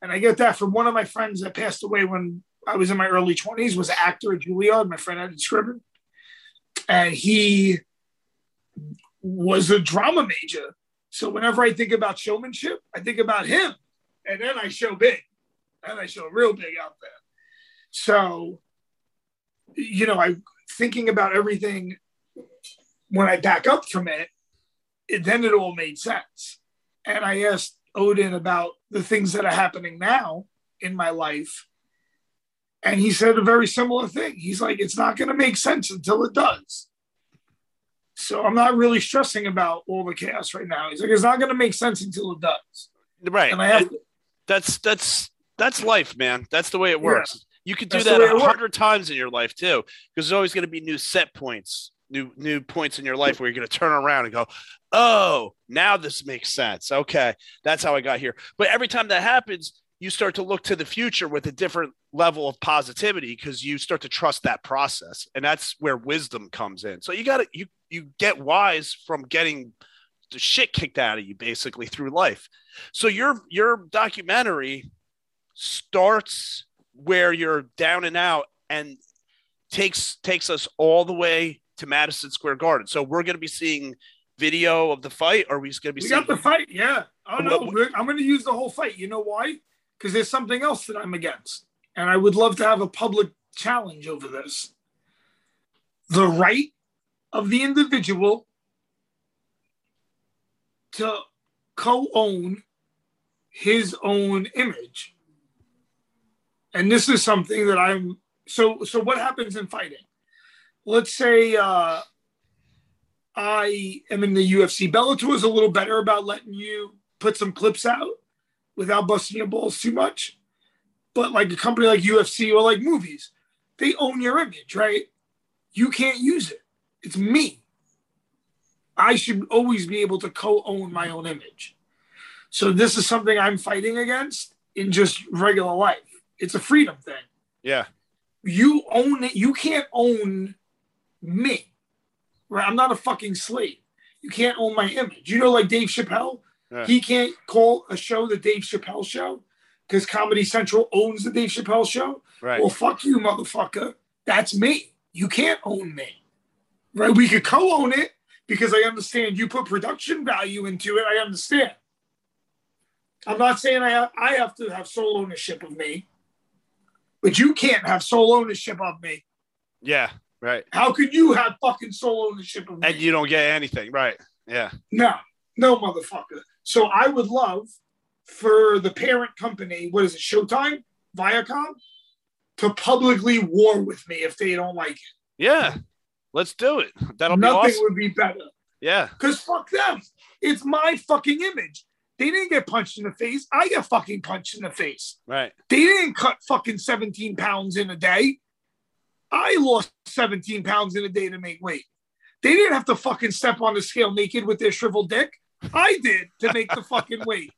And I get that from one of my friends that passed away when I was in my early 20s, was an actor at Juilliard, my friend Eddie Scriven. And he was a drama major. So whenever I think about showmanship, I think about him. And then I show big. And I show real big out there. So, you know, I thinking about everything when I back up from it, it, then it all made sense. And I asked Odin about the things that are happening now in my life. And he said a very similar thing. He's like, it's not going to make sense until it does. So I'm not really stressing about all the chaos right now. He's like, it's not going to make sense until it does. Right. And I have to, that's that's that's life, man. That's the way it works. Yeah. You could do that's that a hundred times in your life too, because there's always going to be new set points new new points in your life where you're going to turn around and go, "Oh, now this makes sense." Okay, that's how I got here. But every time that happens, you start to look to the future with a different level of positivity because you start to trust that process, and that's where wisdom comes in. So you got to you you get wise from getting the shit kicked out of you basically through life. So your your documentary starts where you're down and out and takes takes us all the way to Madison Square Garden. So we're going to be seeing video of the fight, or are we just going to be? We seeing- got the fight, yeah. Oh no, I'm going to use the whole fight. You know why? Because there's something else that I'm against. And I would love to have a public challenge over this. The right of the individual to co own his own image. And this is something that I'm so so what happens in fighting? Let's say uh I am in the UFC. Bellator is a little better about letting you put some clips out without busting your balls too much. But like a company like UFC or like movies, they own your image, right? You can't use it. It's me. I should always be able to co-own my own image. So this is something I'm fighting against in just regular life. It's a freedom thing. Yeah. You own it. You can't own me. Right? I'm not a fucking slave. You can't own my image. You know, like Dave Chappelle, yeah. he can't call a show the Dave Chappelle show because Comedy Central owns the Dave Chappelle show. Right. Well, fuck you, motherfucker. That's me. You can't own me. Right? We could co-own it because I understand you put production value into it. I understand. I'm not saying I have, I have to have sole ownership of me, but you can't have sole ownership of me. Yeah. Right. How could you have fucking sole ownership of me? And you don't get anything. Right. Yeah. No, no, motherfucker. So I would love for the parent company, what is it, Showtime, Viacom, to publicly war with me if they don't like it. Yeah. Let's do it. That'll Nothing be awesome. would be better. Yeah. Because fuck them. It's my fucking image. They didn't get punched in the face. I got fucking punched in the face. Right. They didn't cut fucking 17 pounds in a day. I lost 17 pounds in a day to make weight. They didn't have to fucking step on the scale naked with their shriveled dick. I did to make the fucking weight.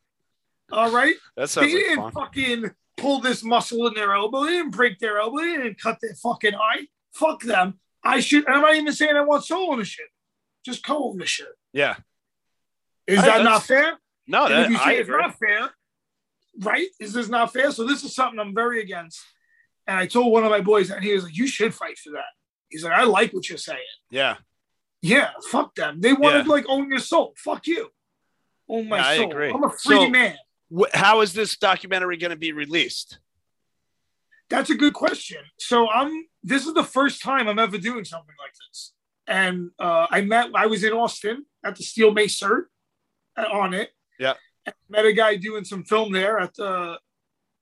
All right. That They like didn't fun. fucking pull this muscle in their elbow. They didn't break their elbow. They didn't cut their fucking eye. Fuck them. I should. I'm not even saying I want sole ownership. Just co-ownership. Yeah. Is I- that not fair? No, And that, if you I it's agree. not fair, right? Is this not fair? So this is something I'm very against. And I told one of my boys, and he was like, "You should fight for that." He's like, "I like what you're saying." Yeah. Yeah, fuck them. They want Yeah. to like own your soul. Fuck you. Own my I soul. agree. I'm a free So- man. Wh- How is this documentary going to be released? That's a good question. So I'm. This is the first time I'm ever doing something like this. And uh, I met. I was in Austin at the Steel Mace Cert uh, Onnit. Yeah. And met a guy doing some film there at the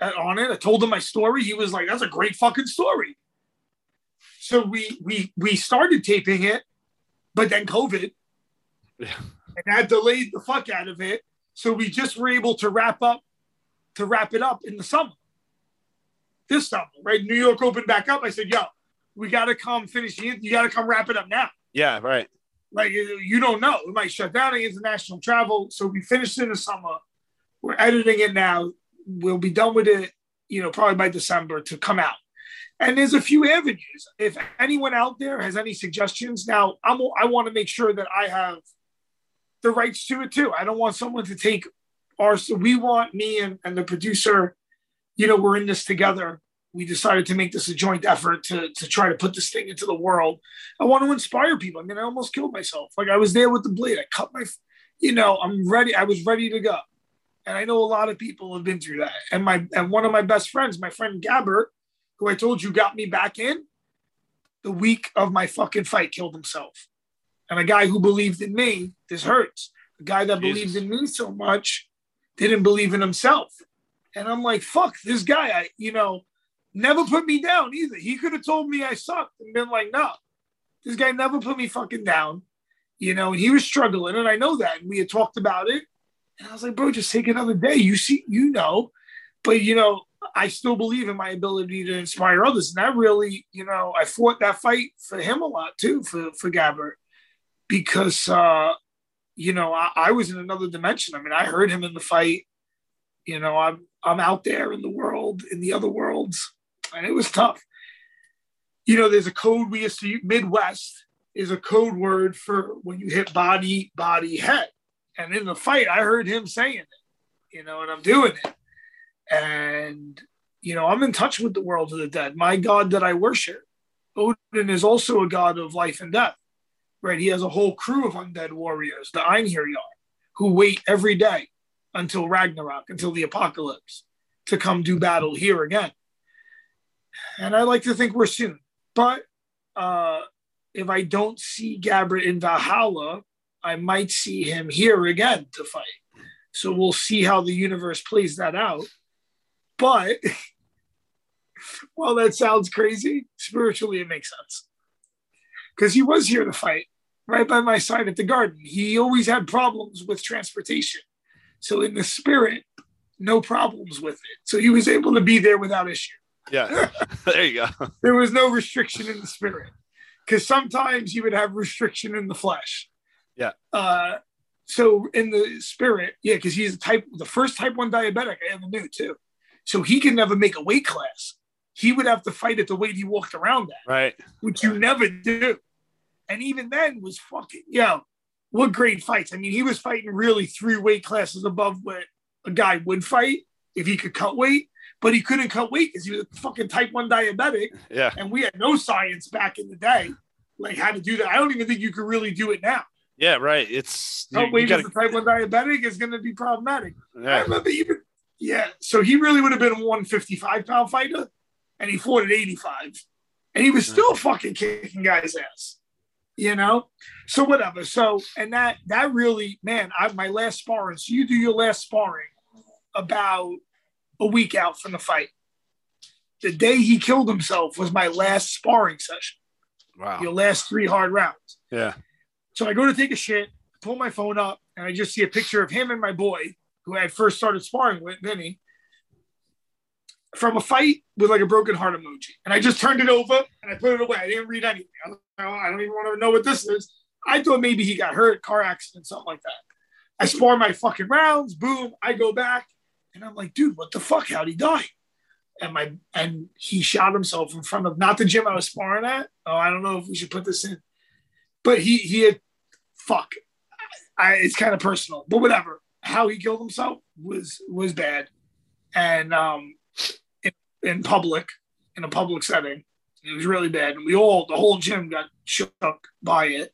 at, Onnit. I told him my story. He was like, "That's a great fucking story." So we we we started taping it, but then COVID, Yeah. And that delayed the fuck out of it. So we just were able to wrap up to wrap it up in the summer. This summer, right? New York opened back up. I said, "Yo, we got to come finish it. You got to come wrap it up now." Yeah. Right. Like you you don't know, it might shut down international travel. So we finished in the summer. We're editing it now. We'll be done with it, you know, probably by December to come out. And there's a few avenues. If anyone out there has any suggestions, now I'm I want to make sure that I have the rights to it too. I don't want someone to take our. So we want me and, and the producer. You know, we're in this together. We decided to make this a joint effort to to try to put this thing into the world. I want to inspire people. I mean, I almost killed myself. Like I was there with the blade. I cut my, you know, I'm ready. I was ready to go. And I know a lot of people have been through that. And my and one of my best friends, my friend Gabbert, who I told you got me back in, the week of my fucking fight killed himself. And a guy who believed in me, this hurts. A guy that Jesus. believed in me so much didn't believe in himself. And I'm like, fuck, this guy, I, you know, never put me down either. He could have told me I sucked and been like, no, this guy never put me fucking down, you know, and he was struggling. And I know that. And we had talked about it. And I was like, bro, just take another day. You see, you know, but, you know, I still believe in my ability to inspire others. And I really, you know, I fought that fight for him a lot too, for, for Gabbert, because, uh, you know, I, I was in another dimension. I mean, I heard him in the fight. You know, I'm I'm out there in the world, in the other worlds, and it was tough. You know, there's a code we used to use, Midwest is a code word for when you hit body, body, head. And in the fight, I heard him saying it, you know, and I'm doing it. And, you know, I'm in touch with the world of the dead. My God that I worship, Odin is also a God of life and death, right? He has a whole crew of undead warriors, the Einherjar, who wait every day until Ragnarok, until the apocalypse. to come do battle here again. And I like to think we're soon. But uh, if I don't see Gabbert in Valhalla, I might see him here again to fight. So we'll see how the universe plays that out. But [laughs] while that sounds crazy, spiritually it makes sense. Because he was here to fight right by my side at the garden. He always had problems with transportation. So in the spirit, no problems with it. So he was able to be there without issue. Yeah. [laughs] there you go. There was no restriction in the spirit. Because sometimes you would have restriction in the flesh. Yeah. Uh, so in the spirit, yeah, because he's type the first type one diabetic I ever knew too. So he can never make a weight class. He would have to fight at the weight he walked around at. Right. Which you never do. And even then was fucking, yo, what great fights. I mean, he was fighting really three weight classes above what a guy would fight if he could cut weight, but he couldn't cut weight because he was a fucking type one diabetic. Yeah. And we had no science back in the day, like how to do that. I don't even think you could really do it now. Yeah, right. It's cut weight as a type one diabetic is going to be problematic. Yeah. I remember even, yeah. So he really would have been a 155 pound fighter, and he fought at 85, and he was still fucking kicking guys' ass you know? So whatever. So and that that really man i my last sparring so you do your last sparring about a week out from the fight. The day he killed himself was my last sparring session. Wow. Your last three hard rounds. Yeah. So i go to take a shit pull my phone up and i just see a picture of him and my boy who i had first started sparring with vinny from a fight with like a broken heart emoji. And I just turned it over and I put it away. I didn't read anything. I don't, I don't even want to know what this is. I thought maybe he got hurt, car accident, something like that. I spar my fucking rounds, boom, I go back, and I'm like, dude, what the fuck? How'd he die? And my and he shot himself in front of not the gym I was sparring at. Oh, I don't know if we should put this in. But he he had fuck. I, it's kind of personal, but whatever. How he killed himself was was bad. And um in public, in a public setting. It was really bad. And we all, the whole gym got shook by it.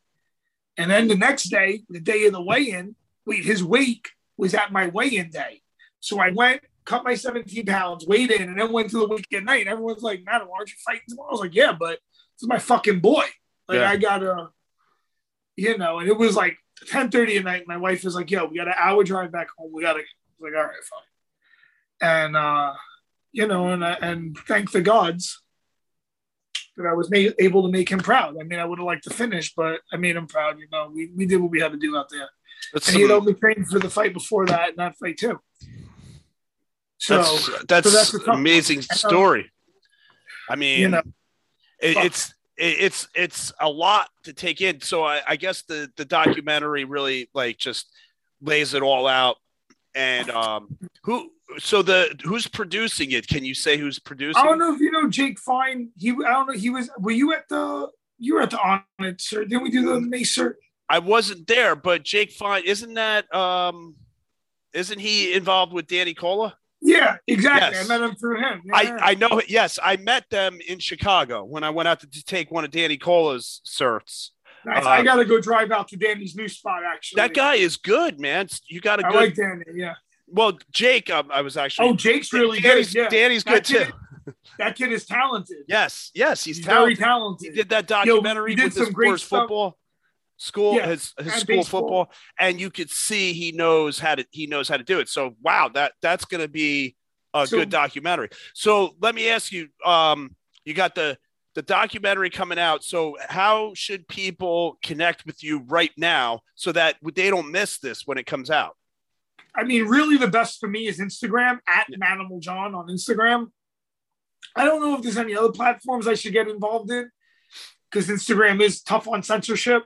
And then the next day, the day of the weigh in, wait, his wake was at my weigh in day. So I went, cut my 17 pounds, weighed in, and then went to the week at night. And everyone's like, Madam, aren't you fighting tomorrow? I was like, yeah, but this is my fucking boy. Like, yeah. I got to, you know, and it was like 10 30 at night. My wife was like, yo, we got an hour drive back home. We got to, like, all right, fine. And, uh, you know, and and thank the gods that I was made, able to make him proud. I mean, I would have liked to finish, but I made him proud. You know, we, we did what we had to do out there. That's and some, he had only trained for the fight before that, and that fight too. So that's that's, so that's amazing uh, story. I mean, you know, it, it's it's it's a lot to take in. So I, I guess the the documentary really like just lays it all out. And um, who so the who's producing it? Can you say who's producing? I don't know if you know Jake Fine. He I don't know. He was. Were you at the? You were at the on it, sir. Didn't we do the May? I wasn't there, but Jake Fine isn't that? um Isn't he involved with Danny Cola? Yeah, exactly. Yes. I met him through him. Yeah. I, I know. Yes, I met them in Chicago when I went out to, to take one of Danny Cola's certs. Nice. Uh, I got to go drive out to Danny's new spot. Actually, that guy is good, man. You got a I good. like Danny. Yeah. Well, Jake, um, I was actually. Oh, Jake's really Danny's, good. Yeah. Danny's good kid, too. That kid is talented. Yes, yes, he's, he's talented. very talented. He did that documentary Yo, did with his sports football school, yeah, his his school baseball. football, and you could see he knows how to he knows how to do it. So wow, that that's going to be a so, good documentary. So let me ask you, um, you got the the documentary coming out. So how should people connect with you right now so that they don't miss this when it comes out? I mean, really, the best for me is Instagram at Manimal John on Instagram. I don't know if there's any other platforms I should get involved in because Instagram is tough on censorship.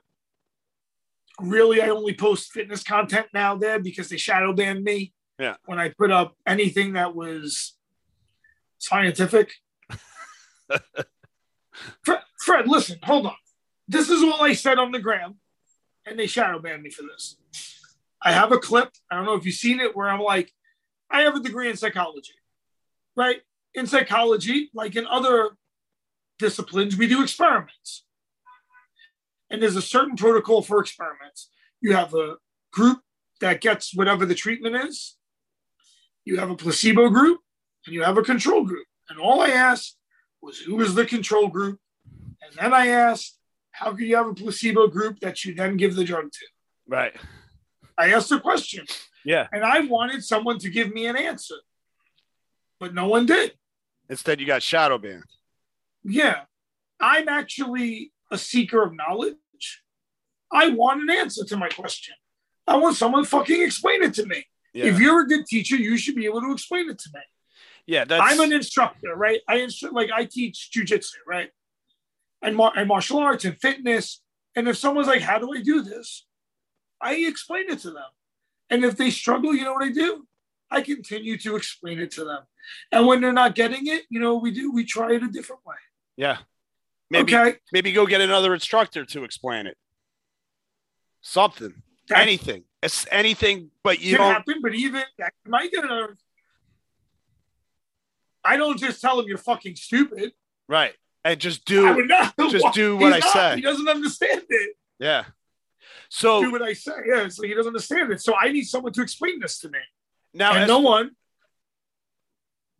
Really, I only post fitness content now there because they shadow banned me. Yeah. When I put up anything that was scientific. [laughs] Fred, listen, hold on. This is all I said on the gram, and they shadow banned me for this. I have a clip. I don't know if you've seen it where I'm like, I have a degree in psychology, right? In psychology, like in other disciplines, we do experiments. And there's a certain protocol for experiments. You have a group that gets whatever the treatment is, you have a placebo group, and you have a control group. And all I asked was who was the control group? And then I asked, how could you have a placebo group that you then give the drug to? Right. I asked a question. Yeah. And I wanted someone to give me an answer, but no one did. Instead, you got shadow banned. Yeah. I'm actually a seeker of knowledge. I want an answer to my question. I want someone fucking explain it to me. Yeah. If you're a good teacher, you should be able to explain it to me. Yeah, that's I'm an instructor, right? I instru- like I teach jujitsu, right? And, mar- and martial arts and fitness. And if someone's like, "How do I do this?" I explain it to them. And if they struggle, you know what I do? I continue to explain it to them. And when they're not getting it, you know, we do we try it a different way. yeah. Maybe okay, maybe go get another instructor to explain it. Something, That anything, it's anything, but you can don't. happen. But even I might get another. I don't just tell him you're fucking stupid. Right, and just do. not. [laughs] just do what I not. say. He doesn't understand it. Yeah. So do what I say. Yeah, so he doesn't understand it. So I need someone to explain this to me. now, and no one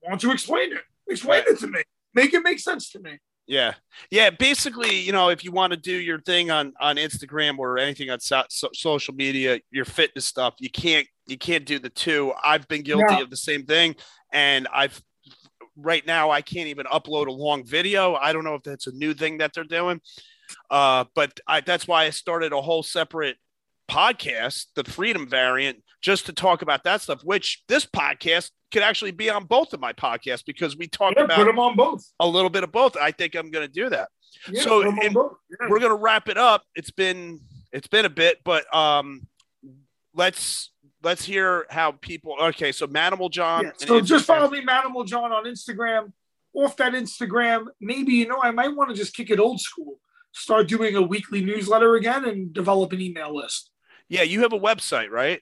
wants to explain it. Explain it to me. Make it make sense to me. Yeah, yeah. Basically, you know, if you want to do your thing on on Instagram or anything on so, so- social media, your fitness stuff, you can't you can't do the two. I've been guilty No. of the same thing, and I've right now I can't even upload a long video. I don't know if that's a new thing that they're doing, uh, but I, that's why I started a whole separate podcast, the Freedom Variant, just to talk about that stuff. Which this podcast could actually be on both of my podcasts because we talk Yeah, about put them on both. a little bit of both. I think I'm going to do that. Yeah, So, put 'em on in- Yeah. We're going to wrap it up. It's been it's been a bit, but um, let's let's hear how people. Okay, so Manimal John. Yeah, So just follow me, Manimal John, on Instagram. Off that Instagram, maybe you know I might want to just kick it old school. Start doing a weekly newsletter again and develop an email list. Yeah, you have a website, right?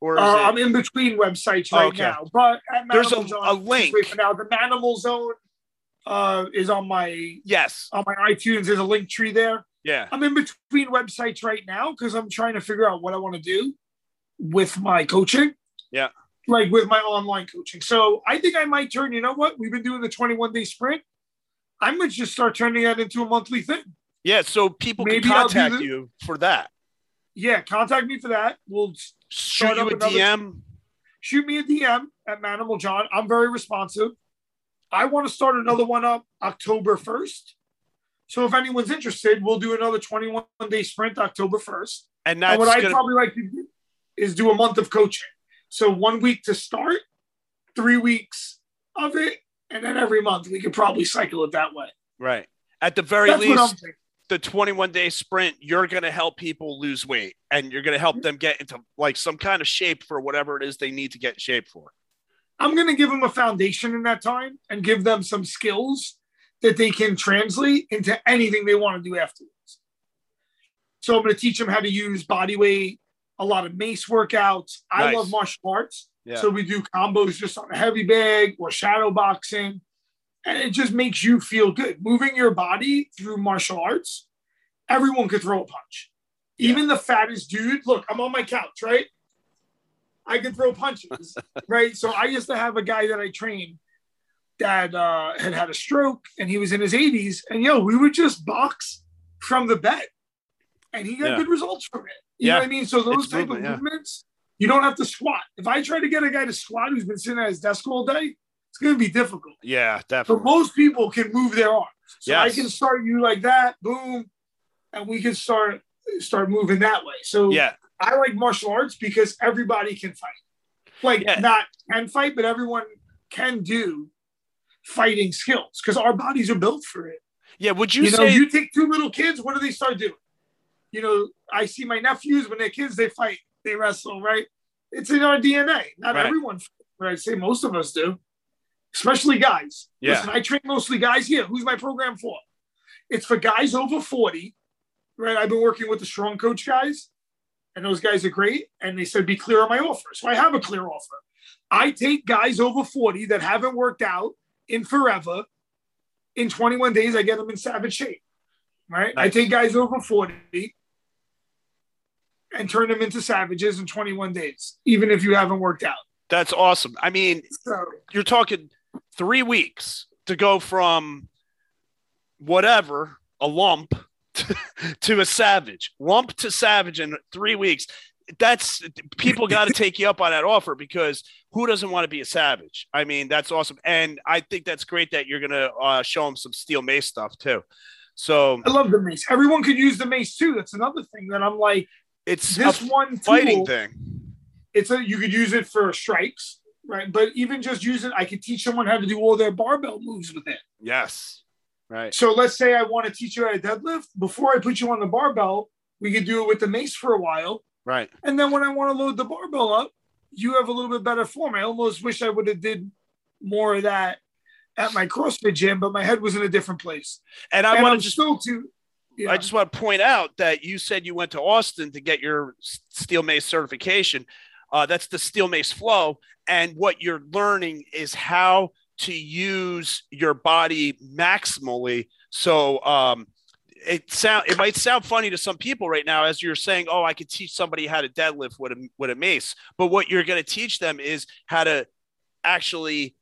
Or Uh, it- I'm in between websites right Okay. now, but at There's a- John, a link. For now, the Manimal Zone uh, is on my yes. on my iTunes. There's a link tree there. Yeah. I'm in between websites right now because I'm trying to figure out what I want to do with my coaching. Yeah. Like with my online coaching. So I think I might turn, you know what? We've been doing the 21 day sprint. I might just start turning that into a monthly thing. Yeah. So people Maybe can contact you for that. Yeah, contact me for that. We'll Shoot you up a another- DM. shoot me a DM at Manimal John. I'm very responsive. I want to start another one up October 1st. So if anyone's interested, we'll do another 21 day sprint October 1st. And that's and what I'd gonna, probably like to do is do a month of coaching. So one week to start, three weeks of it, and then every month we could probably cycle it that way. right. At the very That's least, the 21 day sprint, you're going to help people lose weight and you're going to help them get into like some kind of shape for whatever it is they need to get in shape for. I'm going to give them a foundation in that time and give them some skills that they can translate into anything they want to do afterwards. So I'm going to teach them how to use body weight, a lot of mace workouts. I Nice. love martial arts. Yeah. So we do combos just on a heavy bag or shadow boxing. And it just makes you feel good. Moving your body through martial arts, everyone could throw a punch. Yeah. Even the fattest dude, look, I'm on my couch, right? I can throw punches, [laughs] right? So I used to have a guy that I trained that uh, had had a stroke and he was in his 80s. And yo, we would just box from the bed and he got Yeah. good results from it. You Yeah. know what I mean? So those It's type movement, of yeah. movements, you don't have to squat. If I try to get a guy to squat who's been sitting at his desk all day, it's going to be difficult. Yeah, But definitely. most people can move their arms. So I can start you like that, boom, and we can start start moving that way. So Yeah. I like martial arts because everybody can fight. Like Yeah. not can fight, but everyone can do fighting skills because our bodies are built for it. Yeah. Would you, You, know, say you take two little kids, what do they start doing? You know, I see my nephews when they're kids, they fight, they wrestle, right? It's in our DNA. Not Right. everyone, but I'd say most of us do, especially guys. Yeah. Listen, I train mostly guys here. Who's my program for? It's for guys over 40, right? I've been working with the strong coach guys, and those guys are great. And they said, be clear on my offer. So I have a clear offer. I take guys over 40 that haven't worked out in forever. In 21 days, I get them in savage shape, right? I take guys over 40 and turn them into savages in 21 days, even if you haven't worked out. That's awesome. I mean, so, you're talking three weeks to go from whatever a lump to, [laughs] to a savage, lump to savage in three weeks. That's people [laughs] got to take you up on that offer because who doesn't want to be a savage? I mean, that's awesome, and I think that's great that you're gonna uh, show them some steel mace stuff too. So I love the mace. Everyone could use the mace too. That's another thing that I'm like. It's this one fighting tool, thing. It's a you could use it for strikes, right? But even just use it, I could teach someone how to do all their barbell moves with it. Yes. Right. So let's say I want to teach you how to deadlift. Before I put you on the barbell, we could do it with the mace for a while. Right. And then when I want to load the barbell up, you have a little bit better form. I almost wish I would have did more of that at my CrossFit gym, but my head was in a different place. And I want to just still to. Yeah. I just want to point out that you said you went to Austin to get your steel mace certification. Uh, that's the steel mace flow, and what you're learning is how to use your body maximally. So um, it sound it might sound funny to some people right now as you're saying, "Oh, I could teach somebody how to deadlift with a with a mace," but what you're going to teach them is how to actually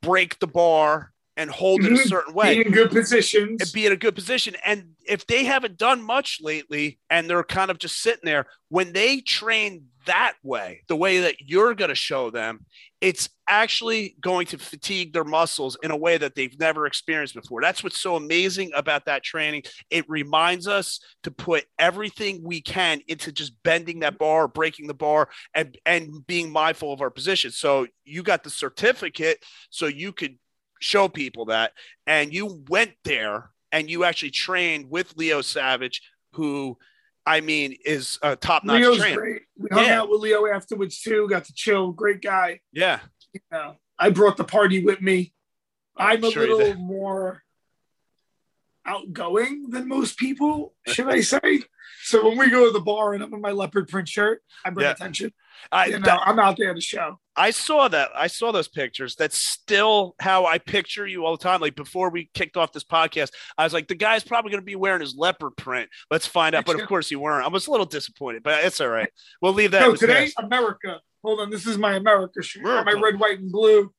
break the bar and hold it a mm-hmm. certain way. Be in good positions. And be in a good position. And if they haven't done much lately and they're kind of just sitting there, when they train that way, the way that you're going to show them, it's actually going to fatigue their muscles in a way that they've never experienced before. That's what's so amazing about that training. It reminds us to put everything we can into just bending that bar, breaking the bar, and, and being mindful of our position. So you got the certificate so you could show people that. And you went there and you actually trained with Leo Savage, who I mean is a top notch trainer. Great. We hung yeah. out with Leo afterwards too. Got to chill. Great guy. Yeah. You know, I brought the party with me. I'm a sure little more outgoing than most people, should I say? [laughs] So when we go to the bar and I'm in my leopard print shirt, I bring yeah. attention. I, you know, that, I'm out there to show. I saw that. I saw those pictures. That's still how I picture you all the time. Like before we kicked off this podcast, I was like, the guy's probably going to be wearing his leopard print. Let's find out. But of [laughs] course, you weren't. I was a little disappointed, but it's all right. We'll leave that. No, today, America. Hold on. This is my America shirt. My red, white, and blue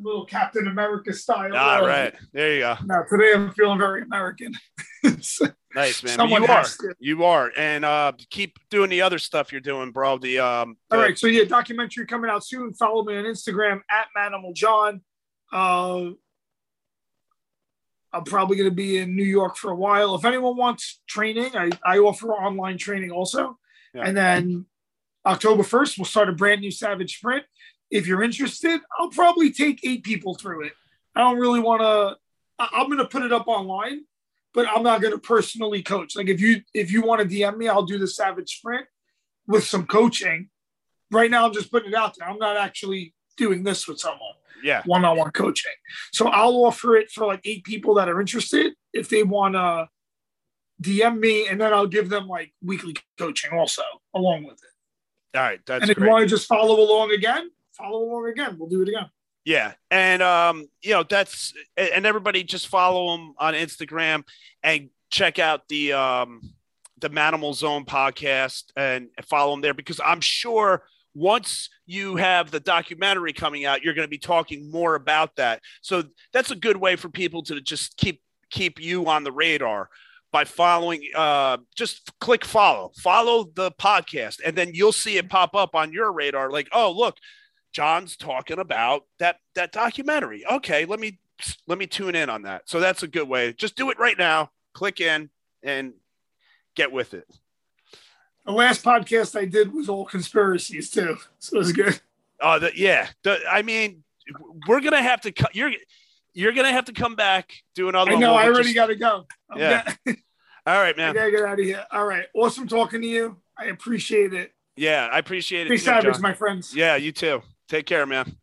little Captain America style. All oh. right, there you go. Now today I'm feeling very American. [laughs] nice man. you are. To. You are, and uh, keep doing the other stuff you're doing, bro. The um. The... All right, so yeah, documentary coming out soon. Follow me on Instagram at Manimal John. Uh, I'm probably going to be in New York for a while. If anyone wants training, I, I offer online training also. Yeah. And then October 1st, we'll start a brand new Savage Sprint if you're interested, I'll probably take eight people through it. I don't really want to. I'm going to put it up online, but I'm not going to personally coach. Like if you if you want to DM me, I'll do the Savage Sprint with some coaching. Right now, I'm just putting it out there. I'm not actually doing this with someone. Yeah, one-on-one coaching. So I'll offer it for like eight people that are interested. If they want to DM me, and then I'll give them like weekly coaching also along with it. All right, that's and if great. you want to just follow along again, follow along again. We'll do it again. Yeah, and um, you know that's and everybody just follow them on Instagram and check out the um the Manimal Zone podcast and follow them there because I'm sure once you have the documentary coming out, you're going to be talking more about that. So that's a good way for people to just keep keep you on the radar by following uh just click follow follow the podcast and then you'll see it pop up on your radar like oh look John's talking about that that documentary. Okay, let me let me tune in on that. So that's a good way. Just do it right now. Click in and get with it. The last podcast I did was all conspiracies too, so it was good. Oh, uh, yeah. The, I mean, we're gonna have to. cut. You're you're gonna have to come back do another. I know. I already got to go. I'm yeah. [laughs] all right, man. I gotta get out of here. All right. Awesome talking to you. I appreciate it. Yeah, I appreciate it. Be savage, my friends. Yeah, you too. Take care, man.